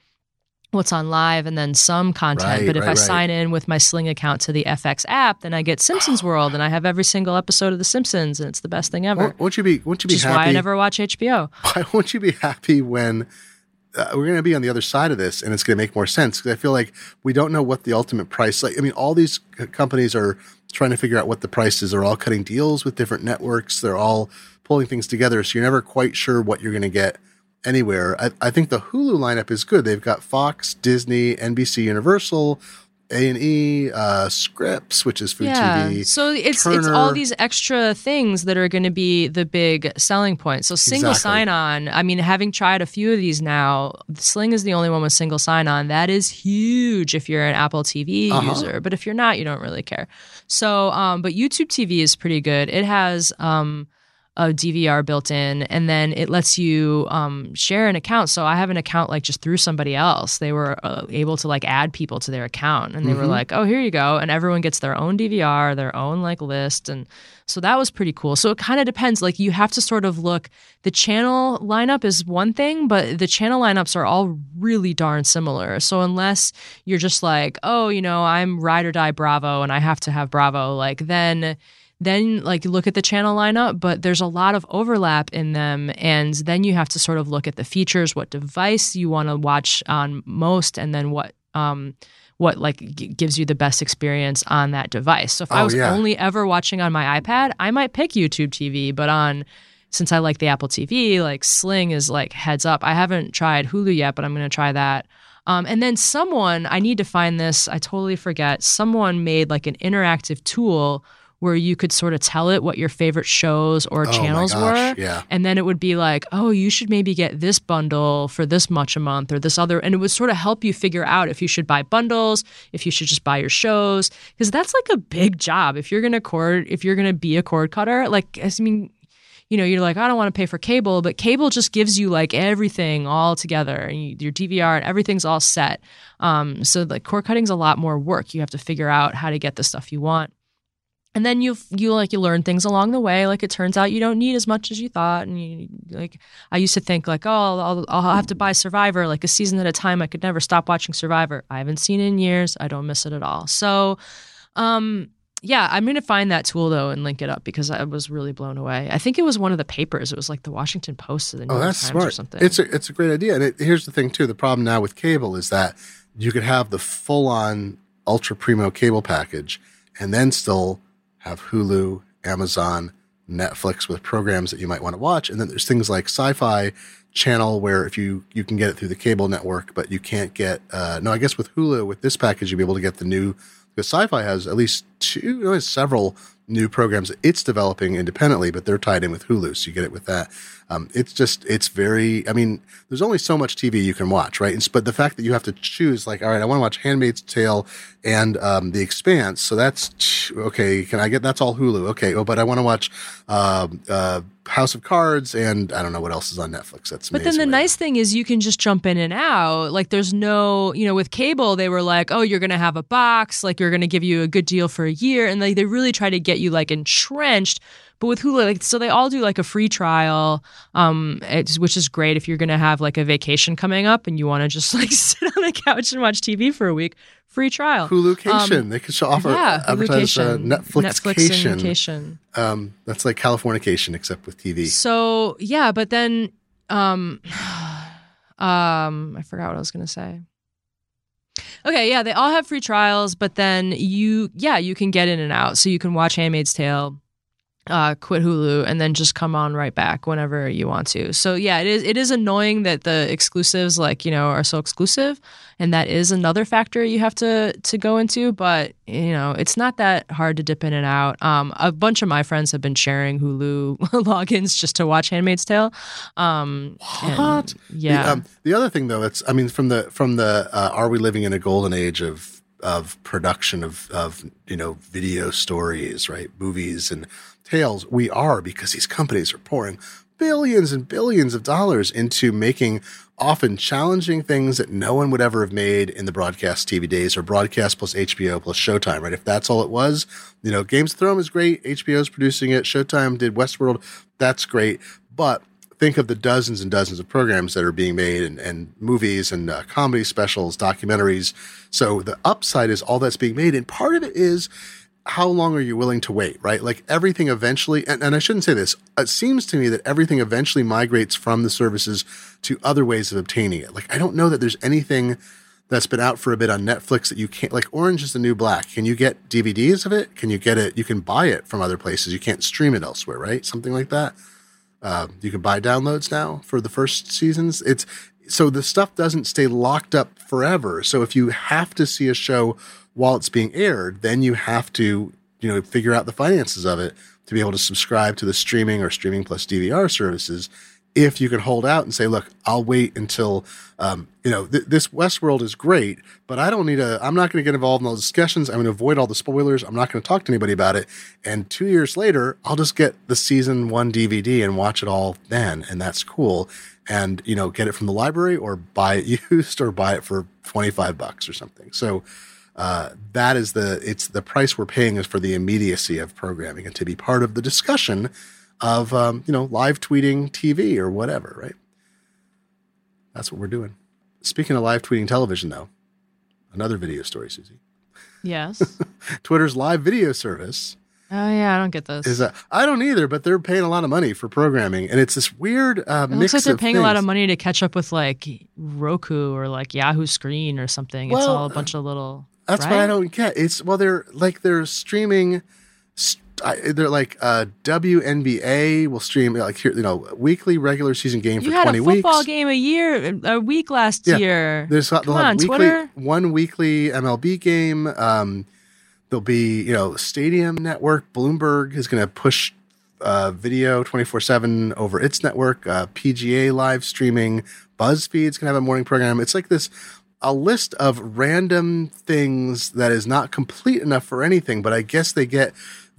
what's on live and then some content. Right, but if right, I right. sign in with my Sling account to the FX app, then I get Simpsons World and I have every single episode of The Simpsons, and it's the best thing ever. won't, you be? Won't you be Which happy? why I never watch HBO. why won't you be happy when uh, we're going to be on the other side of this and it's going to make more sense because i feel like we don't know what the ultimate price like i mean all these c- companies are trying to figure out what the price is they're all cutting deals with different networks they're all pulling things together so you're never quite sure what you're going to get anywhere I, I think the hulu lineup is good they've got fox disney nbc universal a&e uh, scripps which is food tv So it's it's all these extra things that are going to be the big selling point. So single Exactly. sign on. I mean, having tried a few of these now, Sling is the only one with single sign on. That is huge if you're an Apple TV Uh-huh. user, but if you're not, you don't really care. So, um, but YouTube TV is pretty good. It has um a DVR built in, and then it lets you um, share an account. So I have an account like just through somebody else. They were uh, able to like add people to their account, and they were like, "Oh, here you go," and everyone gets their own DVR, their own like list, and so that was pretty cool. So it kind of depends. Like you have to sort of look. The channel lineup is one thing, but the channel lineups are all really darn similar. So unless you're just like, oh, you know, I'm ride or die Bravo, and I have to have Bravo, like then then like look at the channel lineup, but there's a lot of overlap in them. And then you have to sort of look at the features, what device you want to watch on most, and then what um, what like g- gives you the best experience on that device. So if I Oh, was yeah. only ever watching on my iPad, I might pick YouTube TV, but on since I like the Apple TV, like Sling is like heads up. I haven't tried Hulu yet, but I'm going to try that. Um, and then someone, I need to find this. I totally forget. Someone made like an interactive tool where you could sort of tell it what your favorite shows or Oh, channels were. yeah. And then it would be like, oh, you should maybe get this bundle for this much a month or this other. And it would sort of help you figure out if you should buy bundles, if you should just buy your shows. Because that's like a big job. If you're going to cord, if you're going to be a cord cutter, like, I mean, you know, you're like, I don't want to pay for cable, but cable just gives you like everything all together and you, your DVR and everything's all set. Um, so like cord cutting's a lot more work. You have to figure out how to get the stuff you want. And then you you like you learn things along the way. Like it turns out you don't need as much as you thought. And you like I used to think like oh I'll, I'll have to buy Survivor like a season at a time. I could never stop watching Survivor. I haven't seen it in years. I don't miss it at all. So, um, yeah, I'm gonna find that tool though and link it up because I was really blown away. I think it was one of the papers. It was like the Washington Post or the New Oh, York that's Times smart. or something. It's a it's a great idea. And it, here's the thing too. The problem now with cable is that you could have the full on ultra primo cable package, and then still have Hulu, Amazon, Netflix with programs that you might want to watch. And then there's things like Sci-Fi Channel where if you you can get it through the cable network, but you can't get. Uh, no, I guess with Hulu with this package you'll be able to get the new because Sci-Fi has at least two, no, several new programs it's developing independently, but they're tied in with Hulu, so you get it with that. Um, it's just, it's very. I mean, there's only so much TV you can watch, right? And, but the fact that you have to choose, like, all right, I want to watch *Handmaid's Tale* and um, *The Expanse*, so that's okay. Can I get that's all Hulu? Okay, oh, but I want to watch um, uh, *House of Cards* and I don't know what else is on Netflix. That's But then the right? nice thing is you can just jump in and out. Like there's no, you know, with cable they were like, oh, you're gonna have a box, like you're gonna give you a good deal for a year, and like they really try to get you like entrenched. But with Hulu, like so they all do like a free trial, um, it's, which is great if you're gonna have like a vacation coming up and you want to just like sit on the couch and watch TV for a week. Free trial. Hulucation. they could offer yeah, advertise uh, Hulucation. Netflix. Netflix. Um, that's like Californication, except with TV. So yeah, but then um um I forgot what I was gonna say. Okay, yeah, they all have free trials, but then you yeah, you can get in and out. So you can watch Handmaid's Tale, uh, quit Hulu, and then just come on right back whenever you want to. So yeah, it is it is annoying that the exclusives like, you know, are so exclusive. And that is another factor you have to to go into, but you know, it's not that hard to dip in and out. Um, a bunch of my friends have been sharing Hulu logins just to watch Handmaid's Tale. Um, What? yeah. The, um, the other thing, though, it's I mean, from the from the uh, are we living in a golden age of of production of of you know video stories, right? Movies and tales. We are because these companies are pouring billions and billions of dollars into making often challenging things that no one would ever have made in the broadcast TV days or broadcast plus HBO plus Showtime, right? If that's all it was, you know, Games of Thrones is great. HBO's producing it. Showtime did Westworld. That's great. But think of the dozens and dozens of programs that are being made and, and movies and uh, comedy specials, documentaries. So the upside is all that's being made. And part of it is how long are you willing to wait, right? Like everything eventually, and, and I shouldn't say this, it seems to me that everything eventually migrates from the services to other ways of obtaining it. Like I don't know that there's anything that's been out for a bit on Netflix that you can't, like Orange is the New Black. Can you get DVDs of it? Can you get it? You can buy it from other places. You can't stream it elsewhere, right? Something like that. Uh, you can buy downloads now for the first seasons. It's so the stuff doesn't stay locked up forever. So if you have to see a show while it's being aired, then you have to, you know, figure out the finances of it to be able to subscribe to the streaming or streaming plus DVR services. If you can hold out and say, look, I'll wait until, um, you know, th- this Westworld is great, but I don't need a, I'm not going to get involved in all the discussions. I'm going to avoid all the spoilers. I'm not going to talk to anybody about it. And two years later, I'll just get the season one DVD and watch it all then. And that's cool. And, you know, get it from the library or buy it used or buy it for 25 bucks or something. So, uh, that is the it's the price we're paying is for the immediacy of programming and to be part of the discussion of um, you know live tweeting TV or whatever, right? That's what we're doing. Speaking of live tweeting television, though, another video story, Susie. yes. Twitter's live video service Oh yeah, I don't get those. Is that I don't either, but they're paying a lot of money for programming, and it's this weird uh, it mix looks like they're paying a lot of money to catch up with like Roku or like Yahoo Screen or something. it's all a bunch of little. That's right? what I don't get. It's well, they're like they're streaming. st- I- They're like uh, WNBA will stream like here, you know, weekly regular season game for You had twenty a football weeks. game a year, a week last Yeah. year. There's Come they'll have on, weekly, Twitter. one weekly MLB game. Um, there'll be you know Stadium Network. Bloomberg is going to push uh, video twenty four seven over its network. Uh, PGA live streaming. BuzzFeed's going to have a morning program. It's like this a list of random things that is not complete enough for anything, but I guess they get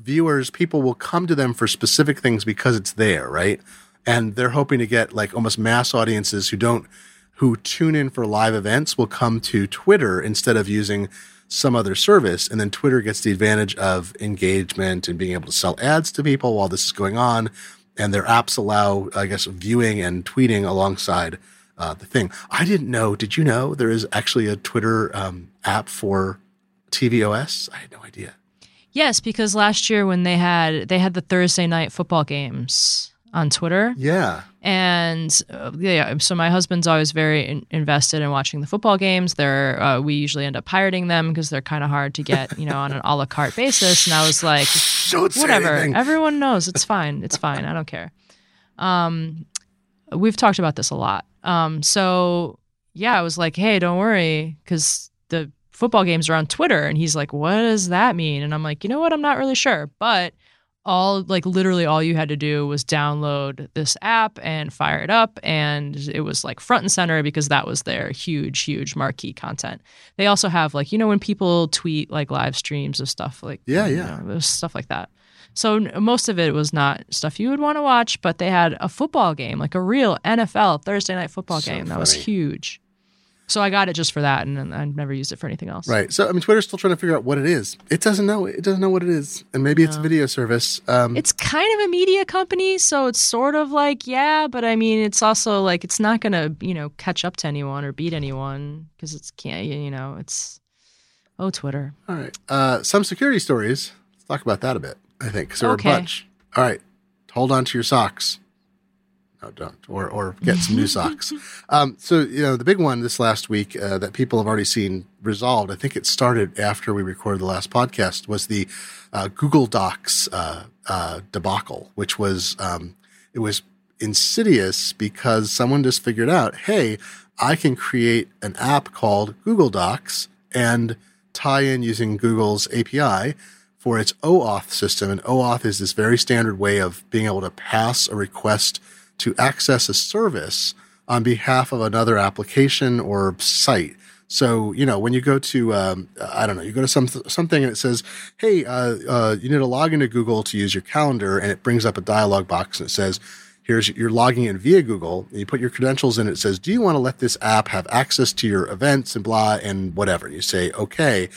viewers. People will come to them for specific things because it's there, right? And they're hoping to get like almost mass audiences who don't who tune in for live events will come to Twitter instead of using some other service. And then Twitter gets the advantage of engagement and being able to sell ads to people while this is going on. And their apps allow, I guess, viewing and tweeting alongside uh, the thing. I didn't know. Did you know there is actually a Twitter um, app for tvOS? I had no idea. Yes, because last year when they had they had the Thursday night football games on Twitter, Yeah. and uh, yeah, so my husband's always very in- invested in watching the football games. They're uh, we usually end up pirating them because they're kind of hard to get, you know, on an a la carte basis. And I was like, whatever, everyone knows it's fine, it's fine, I don't care. Um, we've talked about this a lot. Um, so yeah, I was like, hey, don't worry, because the football games are on Twitter, and he's like, what does that mean? And I'm like, you know what, I'm not really sure, but all like literally all you had to do was download this app and fire it up and it was like front and center because that was their huge huge marquee content. They also have like you know when people tweet like live streams of stuff like Yeah, yeah. know, there's stuff like that. So most of it was not stuff you would want to watch but they had a football game like a real nfl thursday night football So game that was huge so i got it just for that and, and i never used it for anything else Right. So I mean, Twitter's still trying to figure out what it is. It doesn't know. It doesn't know what it is, and maybe it's a video service. Um, it's kind of a media company, so it's sort of like yeah, but I mean, it's also like it's not gonna you know catch up to anyone or beat anyone because it's can't you know it's oh Twitter. all right. Uh, some security stories. Let's talk about that a bit. I think 'cause there Okay. are a bunch. All right. Hold on to your socks. No, don't. Or or get some new socks. Um, so you know the big one this last week uh, that people have already seen resolved. I think it started after we recorded the last podcast. Was the uh, Google Docs uh, uh, debacle, which was um, it was insidious because someone just figured out, hey, I can create an app called Google Docs and tie in using Google's API for its OAuth system. And OAuth is this very standard way of being able to pass a request to access a service on behalf of another application or site. So, you know, when you go to, um, I don't know, you go to some, something and it says, hey, uh, uh, you need to log into Google to use your calendar. And it brings up a dialog box and it says, here's, you're logging in via Google. And you put your credentials in. It says, do you want to let this app have access to your events and blah and whatever? And you say, okay.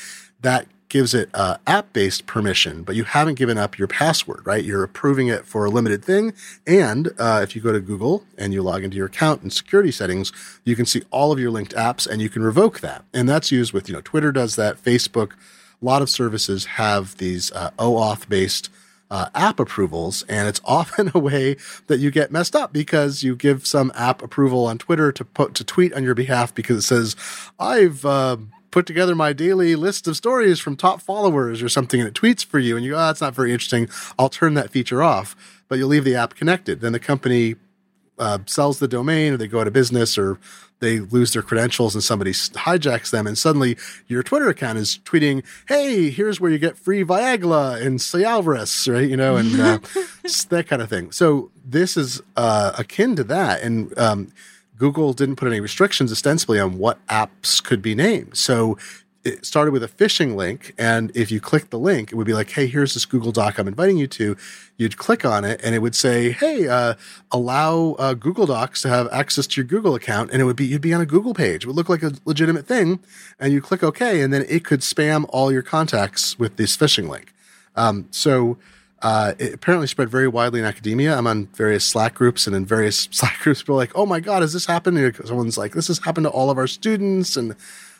That gives it uh, app based permission, but you haven't given up your password, right? You're approving it for a limited thing. And uh, if you go to Google and you log into your account and security settings, you can see all of your linked apps and you can revoke that. And that's used with, you know, Twitter does that, Facebook. A lot of services have these uh, OAuth based uh, app approvals, and it's often a way that you get messed up because you give some app approval on Twitter to put to tweet on your behalf because it says, "I've uh, put together my daily list of stories from top followers" or something, and it tweets for you, and you go, "Oh, that's not very interesting. I'll turn that feature off." But you'll leave the app connected. Then the company uh, sells the domain or they go out of business or they lose their credentials and somebody hijacks them and suddenly your Twitter account is tweeting, Hey, here's where you get free Viagra and Cialis, right? You know, and uh, that kind of thing. So this is uh, akin to that. And um, Google didn't put any restrictions ostensibly on what apps could be named. So it started with a phishing link. And if you click the link, it would be like, Hey, here's this Google Doc I'm inviting you to. You'd click on it and it would say, Hey, uh, allow uh, Google Docs to have access to your Google account. And it would be, you'd be on a Google page. It would look like a legitimate thing. And you click OK. And then it could spam all your contacts with this phishing link. Um, so, uh, it apparently spread very widely in academia. I'm on various Slack groups, and in various Slack groups, people are like, "Oh my God, has this happened?" And someone's like, "This has happened to all of our students," and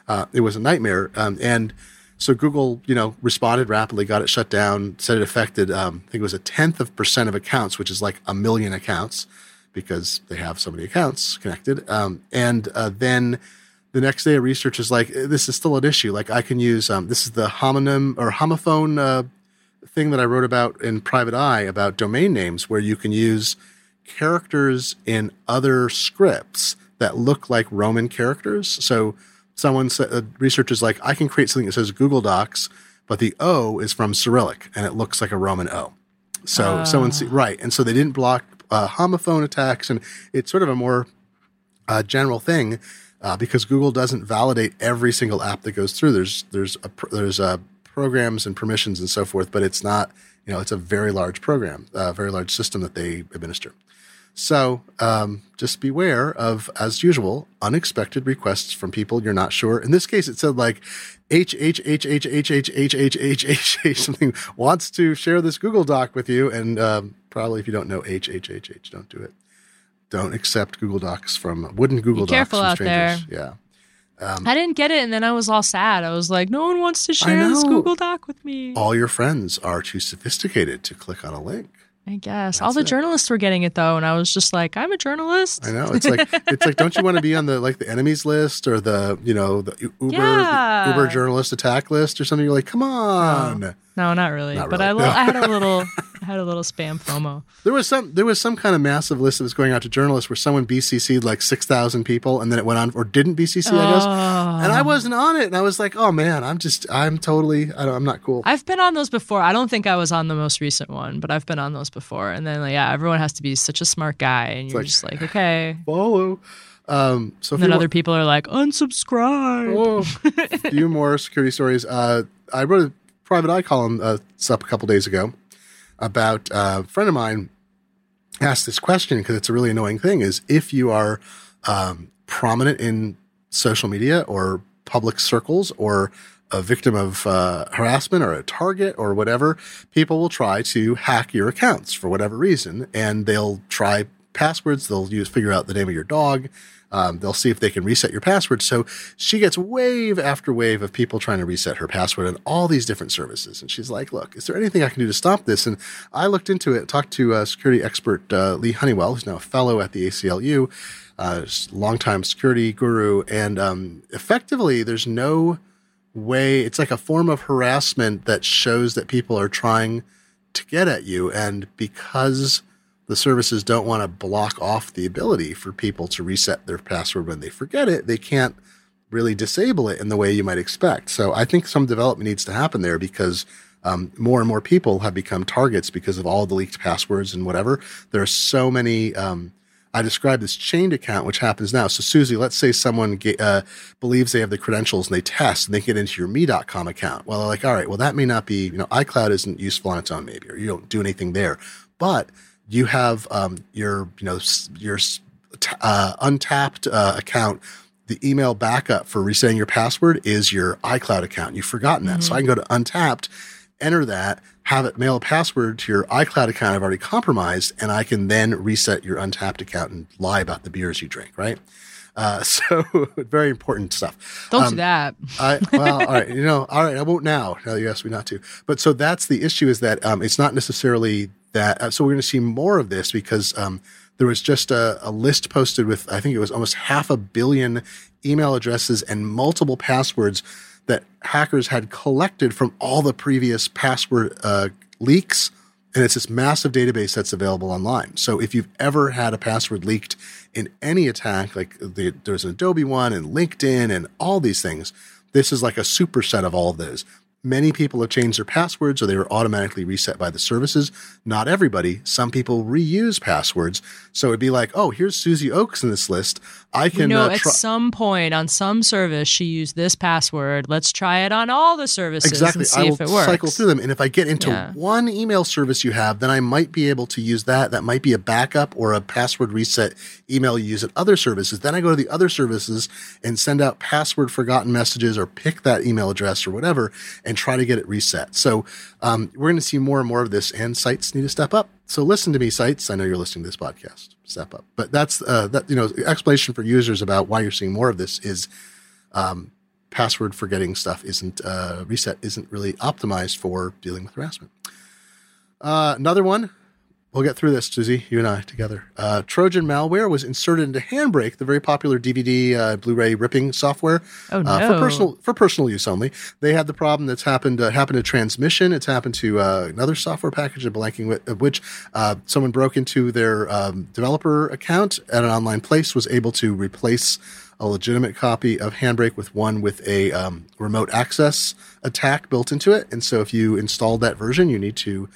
uh, it was a nightmare. Um, and So Google, you know, responded rapidly, got it shut down, said it affected, um, I think it was a tenth of percent of accounts, which is like a million accounts because they have so many accounts connected. Um, and uh, then the next day, a researcher is like, this is still an issue. Like I can use, um, this is the homonym or homophone uh, thing that I wrote about in Private I about domain names, where you can use characters in other scripts that look like Roman characters. So someone, uh, researchers like, I can create something that says Google Docs, but the O is from Cyrillic and it looks like a Roman O. So uh. someone see, right. And so they didn't block uh, homophone attacks. And it's sort of a more uh, general thing uh, because Google doesn't validate every single app that goes through. There's, there's, a, there's a programs and permissions and so forth, but it's not, you know, it's a very large program, a very large system that they administer. So um, just beware of, as usual, unexpected requests from people you're not sure. In this case, it said like H H H H H H H H H H H something wants to share this Google Doc with you, and um, probably if you don't know H H H H, don't do it. Don't accept Google Docs from wouldn't Google Be Docs careful from strangers. out there. Yeah. Um, I didn't get it, and then I was all sad. I was like, "No one wants to share this Google Doc with me." All your friends are too sophisticated to click on a link. I guess That's all the it. journalists were getting it though, and I was just like, "I'm a journalist." I know it's like it's like, don't you want to be on the like the enemies list or the you know the Uber yeah. the Uber journalist attack list or something? You're like, come on. No, no not really. Not but really. I, no. I had a little had a little spam FOMO. There was some there was some kind of massive list that was going out to journalists where someone BCC'd like six thousand people and then it went on or didn't BCC, I guess. And I oh. wasn't on it, and I was like, oh man, I'm just I'm totally I am not cool. I've been on those before. I don't think I was on the most recent one, but I've been on those before. And then like, yeah, everyone has to be such a smart guy, and you're like, just like, okay, follow. Um, so and then other people are like, unsubscribe. Oh, a few more security stories. Uh, I wrote a Private I column uh, up a couple days ago about uh, a friend of mine asked this question because it's a really annoying thing is if you are um, prominent in social media or public circles or a victim of uh, harassment or a target or whatever, people will try to hack your accounts for whatever reason, and they'll try passwords. They'll use figure out the name of your dog. Um, they'll see if they can reset your password. So she gets wave after wave of people trying to reset her password on all these different services. And she's like, look, is there anything I can do to stop this? And I looked into it, talked to uh, security expert uh, Leigh Honeywell, who's now a fellow at the ACLU, uh, longtime security guru. And um, effectively, there's no way, it's like a form of harassment that shows that people are trying to get at you. And because the services don't want to block off the ability for people to reset their password when they forget it, they can't really disable it in the way you might expect. So I think some development needs to happen there because um, more and more people have become targets because of all the leaked passwords and whatever. There are so many. Um, I describe this chained account, which happens now. So, Susie, let's say someone uh, believes they have the credentials and they test and they get into your me.com account. Well, they're like, all right, well, that may not be, you know, iCloud isn't useful on its own, maybe, or you don't do anything there. But you have um, your you know your uh, Untappd uh, account the email backup for resetting your password is your iCloud account. You've forgotten that. Mm-hmm. So I can go to Untappd, enter that, have it mail a password to your iCloud account I've already compromised, and I can then reset your Untappd account and lie about the beers you drink, right? Uh, so very important stuff. Don't um, do that. I, well, all right, you know, all right, I won't now. No, you asked me not to. But so that's the issue is that um, it's not necessarily that. Uh, so we're going to see more of this because um, there was just a, a, list posted with I think it was almost half a billion email addresses and multiple passwords that hackers had collected from all the previous password uh, leaks. And it's this massive database that's available online. So if you've ever had a password leaked in any attack, like the, there's an Adobe one and LinkedIn and all these things, this is like a superset of all of those. Many people have changed their passwords or they were automatically reset by the services. Not everybody. Some people reuse passwords. So it'd be like, oh, here's Susie Ochs in this list. I can. You know, uh, at some point on some service, she used this password. Let's try it on all the services exactly. and see I will if it works. Cycle through them, and if I get into yeah. one email service you have, then I might be able to use that. That might be a backup or a password reset email you use at other services. Then I go to the other services and send out password forgotten messages or pick that email address or whatever and try to get it reset. So um, we're going to see more and more of this, and sites need to step up. So listen to me, sites. I know you're listening to this podcast. Step up. But that's uh, that you know explanation for users about why you're seeing more of this is um, password forgetting stuff isn't uh, reset isn't really optimized for dealing with harassment. Uh, another one We'll get through this, Susie, you and I together. Uh, Trojan malware was inserted into Handbrake, the very popular DVD, uh, Blu-ray ripping software oh, no. uh, for personal for personal use only. They had the problem that's happened uh, happened to Transmission. It's happened to uh, another software package, of blanking of which uh, someone broke into their um, developer account at an online place, was able to replace a legitimate copy of Handbrake with one with a um, remote access attack built into it. And so, if you installed that version, you need to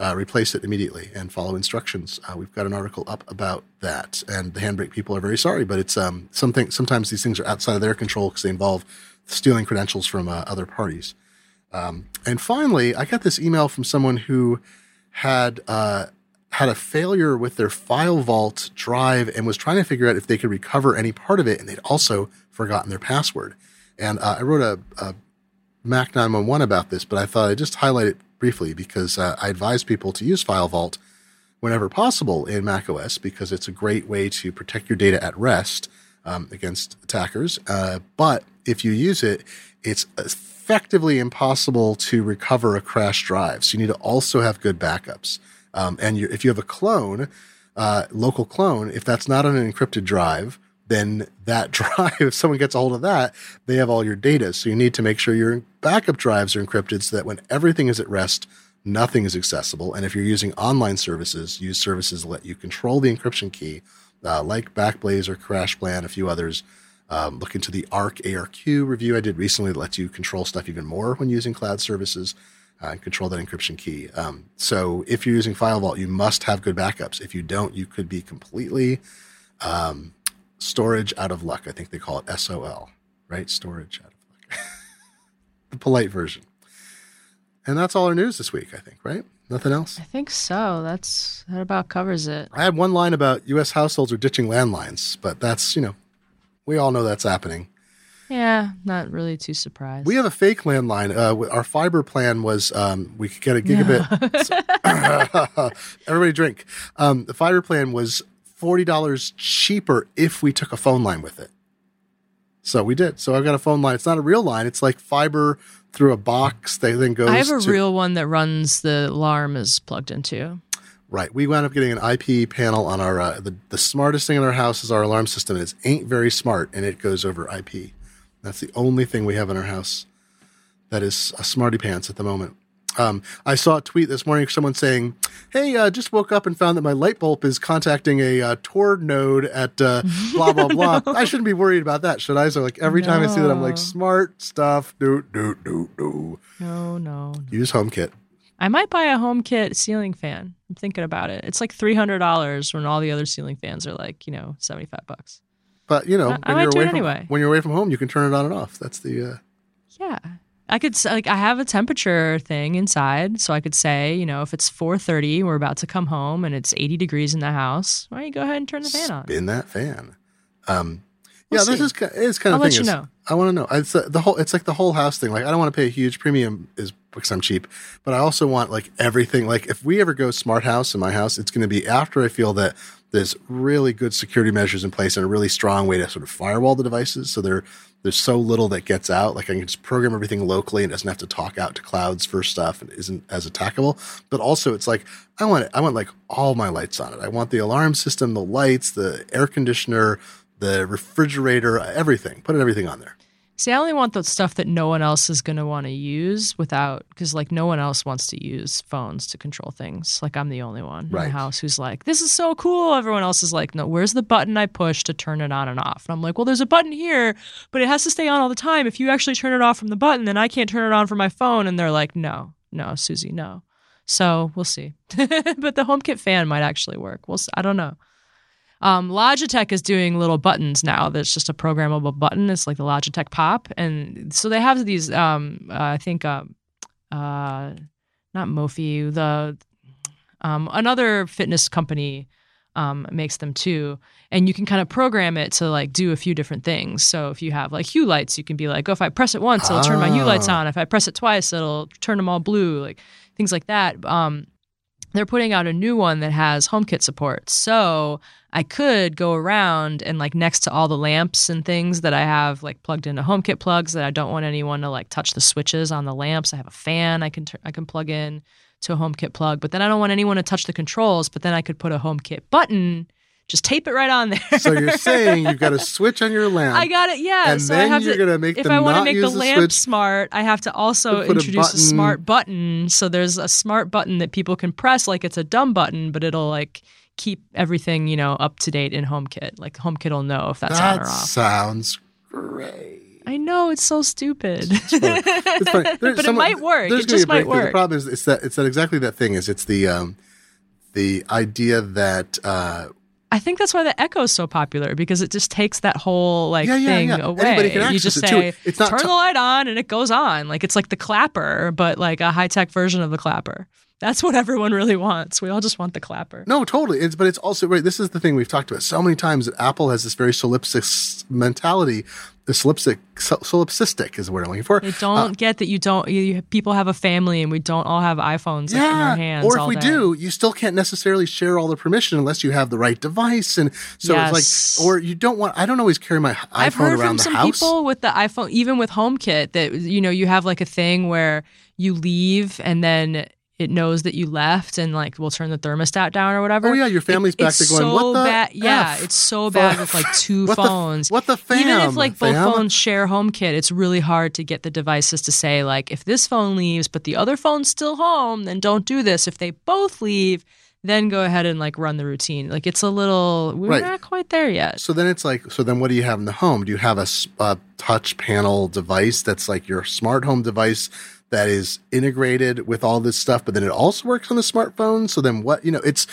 uh, replace it immediately and follow instructions. Uh, we've got an article up about that, and the Handbrake people are very sorry, but it's um, something. Sometimes these things are outside of their control because they involve stealing credentials from uh, other parties. Um, and finally, I got this email from someone who had uh, had a failure with their file vault drive and was trying to figure out if they could recover any part of it, and they'd also forgotten their password. And uh, I wrote a, a Mac 911 about this, but I thought I'd just highlight it briefly because uh, I advise people to use File Vault whenever possible in macOS because it's a great way to protect your data at rest um, against attackers. Uh, but if you use it, it's effectively impossible to recover a crash drive. So you need to also have good backups. Um, and if you have a clone, uh, local clone, if that's not on an encrypted drive, then that drive, if someone gets a hold of that, they have all your data. So you need to make sure your backup drives are encrypted so that when everything is at rest, nothing is accessible. And if you're using online services, use services that let you control the encryption key, uh, like Backblaze or CrashPlan, a few others. Um, look into the ARC ARQ review I did recently that lets you control stuff even more when using cloud services uh, and control that encryption key. Um, so if you're using File Vault, you must have good backups. If you don't, you could be completely um, storage out of luck. I think they call it SOL, right? Storage out of luck. the polite version. And that's all our news this week, I think, right? Nothing else? I think so. That's that about covers it. I had one line about US households are ditching landlines, but that's, you know, we all know that's happening. Yeah, not really too surprised. We have a fake landline. Uh, our fiber plan was um, we could get a gigabit. No. Everybody drink. Um, the fiber plan was $40 cheaper if we took a phone line with it. So we did. So I've got a phone line. It's not a real line. It's like fiber through a box that then goes. I have a to, real one that runs the alarm is plugged into. Right. We wound up getting an IP panel on our uh, the the smartest thing in our house is our alarm system. It ain't very smart, and it goes over IP. That's the only thing we have in our house that is a smarty pants at the moment. Um, I saw a tweet this morning, someone saying, "Hey, uh, just woke up and found that my light bulb is contacting a uh, Tor node at uh, blah blah blah. no. I shouldn't be worried about that, should I?" So, like every no. time I see that, I'm like, "Smart stuff, do do do do." No, no. Use HomeKit. I might buy a HomeKit ceiling fan. I'm thinking about it. It's like three hundred dollars when all the other ceiling fans are like you know seventy five bucks. But you know, I, when I you're away from, anyway. when you're away from home, you can turn it on and off. That's the uh, yeah. I could like I have a temperature thing inside, so I could say, you know, if it's 4:30, we're about to come home and it's 80 degrees in the house, why don't you go ahead and turn the fan on? Spin that fan. Um, we'll yeah, see. this is it's kind of I'll thing. Let you know. I want to know. It's uh, the whole. It's like the whole house thing. Like I don't want to pay a huge premium is because I'm cheap, but I also want like everything. Like if we ever go smart house in my house, it's going to be after I feel that there's really good security measures in place and a really strong way to sort of firewall the devices so they're there's so little that gets out. Like I can just program everything locally and doesn't have to talk out to clouds for stuff and isn't as attackable. But also it's like I want it, I want like all my lights on it. I want the alarm system, the lights, the air conditioner, the refrigerator, everything. Put everything on there. See, I only want the stuff that no one else is going to want to use without, because like no one else wants to use phones to control things. Like I'm the only one right. in the house who's like, this is so cool. Everyone else is like, no, where's the button I push to turn it on and off? And I'm like, well, there's a button here, but it has to stay on all the time. If you actually turn it off from the button, then I can't turn it on from my phone. And they're like, no, no, Susie, no. So we'll see. but the HomeKit fan might actually work. We'll see. I don't know. Um, Logitech is doing little buttons now. That's just a programmable button. It's like the Logitech Pop, and so they have these. Um, uh, I think, uh, uh, not Mophie, the um, another fitness company um, makes them too, and you can kind of program it to like do a few different things. So if you have like hue lights, you can be like, oh, if I press it once, it'll turn my hue lights Ah. on. If I press it twice, it'll turn them all blue. Like things like that. Um, they're putting out a new one that has HomeKit support. So I could go around and like next to all the lamps and things that I have like plugged into HomeKit plugs that I don't want anyone to like touch the switches on the lamps. I have a fan I can tur- I can plug in to a HomeKit plug, but then I don't want anyone to touch the controls. But then I could put a HomeKit button, just tape it right on there. So you're saying you've got a switch on your lamp. I got it. Yeah. And so then I have you're to, gonna make if I want to make the lamp switch, smart, I have to also a introduce a, button. smart button. So there's a smart button that people can press like it's a dumb button, but it'll like keep everything you know up to date in HomeKit. Like HomeKit will know if that's on or off. sounds great. I know it's so stupid. It's funny. There's But it might work. It just be a breakthrough. might work. The problem is it's that it's that exactly that thing is it's the um the idea that uh I think that's why the echo is so popular because it just takes that whole like Yeah, yeah, thing yeah. away. You just it, say. It's not turn t- the light on and it goes on. Like it's like the clapper, but like a high tech version of the clapper. That's what everyone really wants. We all just want the clapper. no, totally. It's but it's also right. This is the thing we've talked about so many times that Apple has this very solipsis mentality. The solipsic, solipsistic is the word I'm looking for. They don't uh, get that you don't. You, people have a family and we don't all have iPhones like, in our hands. or if we day. do, you still can't necessarily share all the permission unless you have the right device. And so Yes. it's like, or you don't want. I don't always carry my iPhone I've heard around from the some house. people with the iPhone, even with HomeKit, that you know you have like a thing where you leave and then it knows that you left and like we'll turn the thermostat down or whatever. Oh, yeah, your family's back it's there going, so "What the bad. Yeah, F? it's so bad with like two What the- phones. what the Even if like both fam? phones share HomeKit, it's really hard to get the devices to say like if this phone leaves but the other phone's still home, then don't do this. If they both leave, then go ahead and like run the routine. Like it's a little we're Right. not quite there yet. So then it's like, so then what do you have in the home? Do you have a touch panel device that's like your smart home device that is integrated with all this stuff, but then it also works on the smartphone? So then what, you know, it's,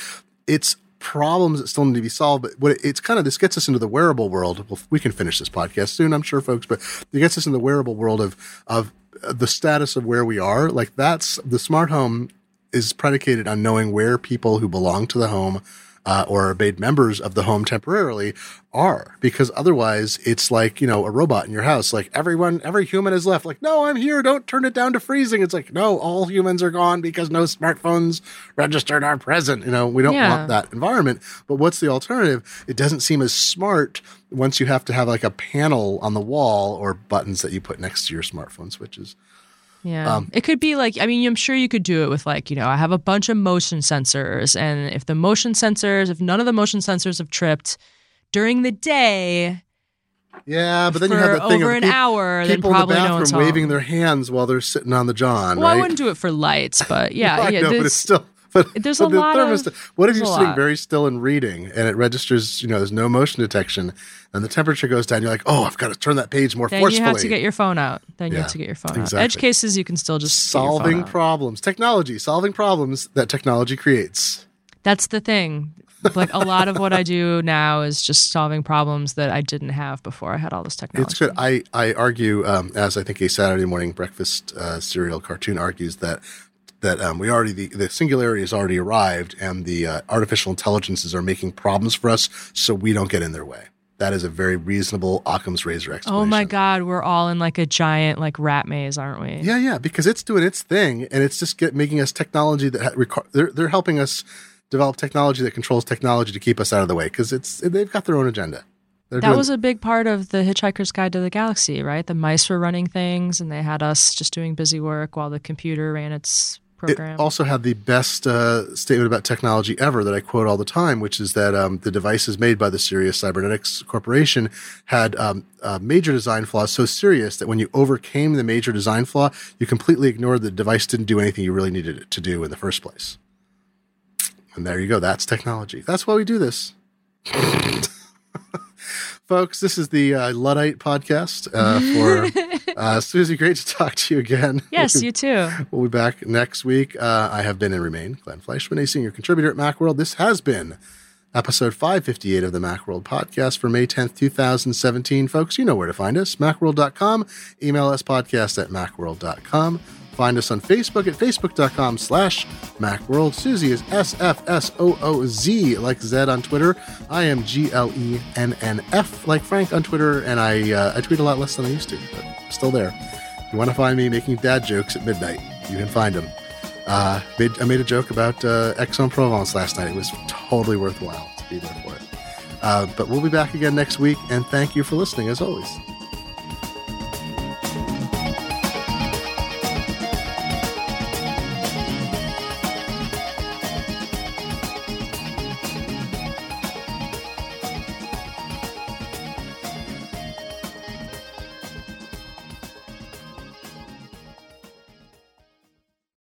it's problems that still need to be solved. But what it- it's kind of, this gets us into the wearable world. Well, we can finish this podcast soon, I'm sure folks, but it gets us in the wearable world of, of uh, the status of where we are. Like that's the smart home is predicated on knowing where people who belong to the home uh, or made members of the home temporarily are, because otherwise it's like you know a robot in your house. Like everyone, every human is left. Like, no, I'm here. Don't turn it down to freezing. It's like, no, all humans are gone because no smartphones registered are present. You know, we don't Yeah. want that environment. But what's the alternative? It doesn't seem as smart once you have to have like a panel on the wall or buttons that you put next to your smartphone switches. Yeah. Um, it could be like, I mean, I'm sure you could do it with like, you know, I have a bunch of motion sensors. And if the motion sensors, if none of the motion sensors have tripped during the day Yeah, but then you have the thing over of an peop- hour, then people in the no bathroom waving their hands while they're sitting on the john. Well, right? I wouldn't do it for lights, but yeah. I yeah know, but it's still. But there's but a the lot of- thermostat- What if you're sitting lot. very still and reading, and it registers? You know, there's no motion detection, and the temperature goes down. You're like, oh, I've got to turn that page more then forcefully. you have to get your phone out. Then you have to get your phone out. Edge cases, you can still just get your phone solving out. problems, technology, solving problems that technology creates. That's the thing. Like a lot of what I do now is just solving problems that I didn't have before I had all this technology. It's good. I, I argue, um, as I think a Saturday morning breakfast uh, cereal cartoon argues that that um, we already the, the singularity has already arrived, and the uh, artificial intelligences are making problems for us, so we don't get in their way. That is a very reasonable Occam's razor explanation. Oh my God, we're all in like a giant like rat maze, aren't we? Yeah, yeah, because it's doing its thing, and it's just get, making us technology that ha- they're they're helping us develop technology that controls technology to keep us out of the way because it's they've got their own agenda. They're That doing- was a big part of the Hitchhiker's Guide to the Galaxy, right? The mice were running things and they had us just doing busy work while the computer ran its program. It also had the best uh, statement about technology ever that I quote all the time, which is that um, the devices made by the Sirius Cybernetics Corporation had um, uh, major design flaws so serious that when you overcame the major design flaw, you completely ignored the device didn't do anything you really needed it to do in the first place. And there you go. That's technology. That's why we do this. Folks, this is the uh, Luddite podcast uh, for uh, Susie. Great to talk to you again. yes, you too. We'll be back next week. Uh, I have been and remain Glenn Fleishman, a senior contributor at Macworld. This has been episode 558 of the Macworld podcast for May 10th, 2017. Folks, you know where to find us macworld.com. Email us podcast at macworld.com. Find us on Facebook at facebook.com slash macworld. Susie is S-F-S-O-O-Z like Zed on Twitter. I am G-L-E-N-N-F like Frank on Twitter, and I, uh, I tweet a lot less than I used to, but still there. If you want to find me making dad jokes at midnight, you can find them. Uh, made, I made a joke about uh, Aix-en-Provence last night. It was totally worthwhile to be there for it. Uh, but we'll be back again next week, and thank you for listening as always.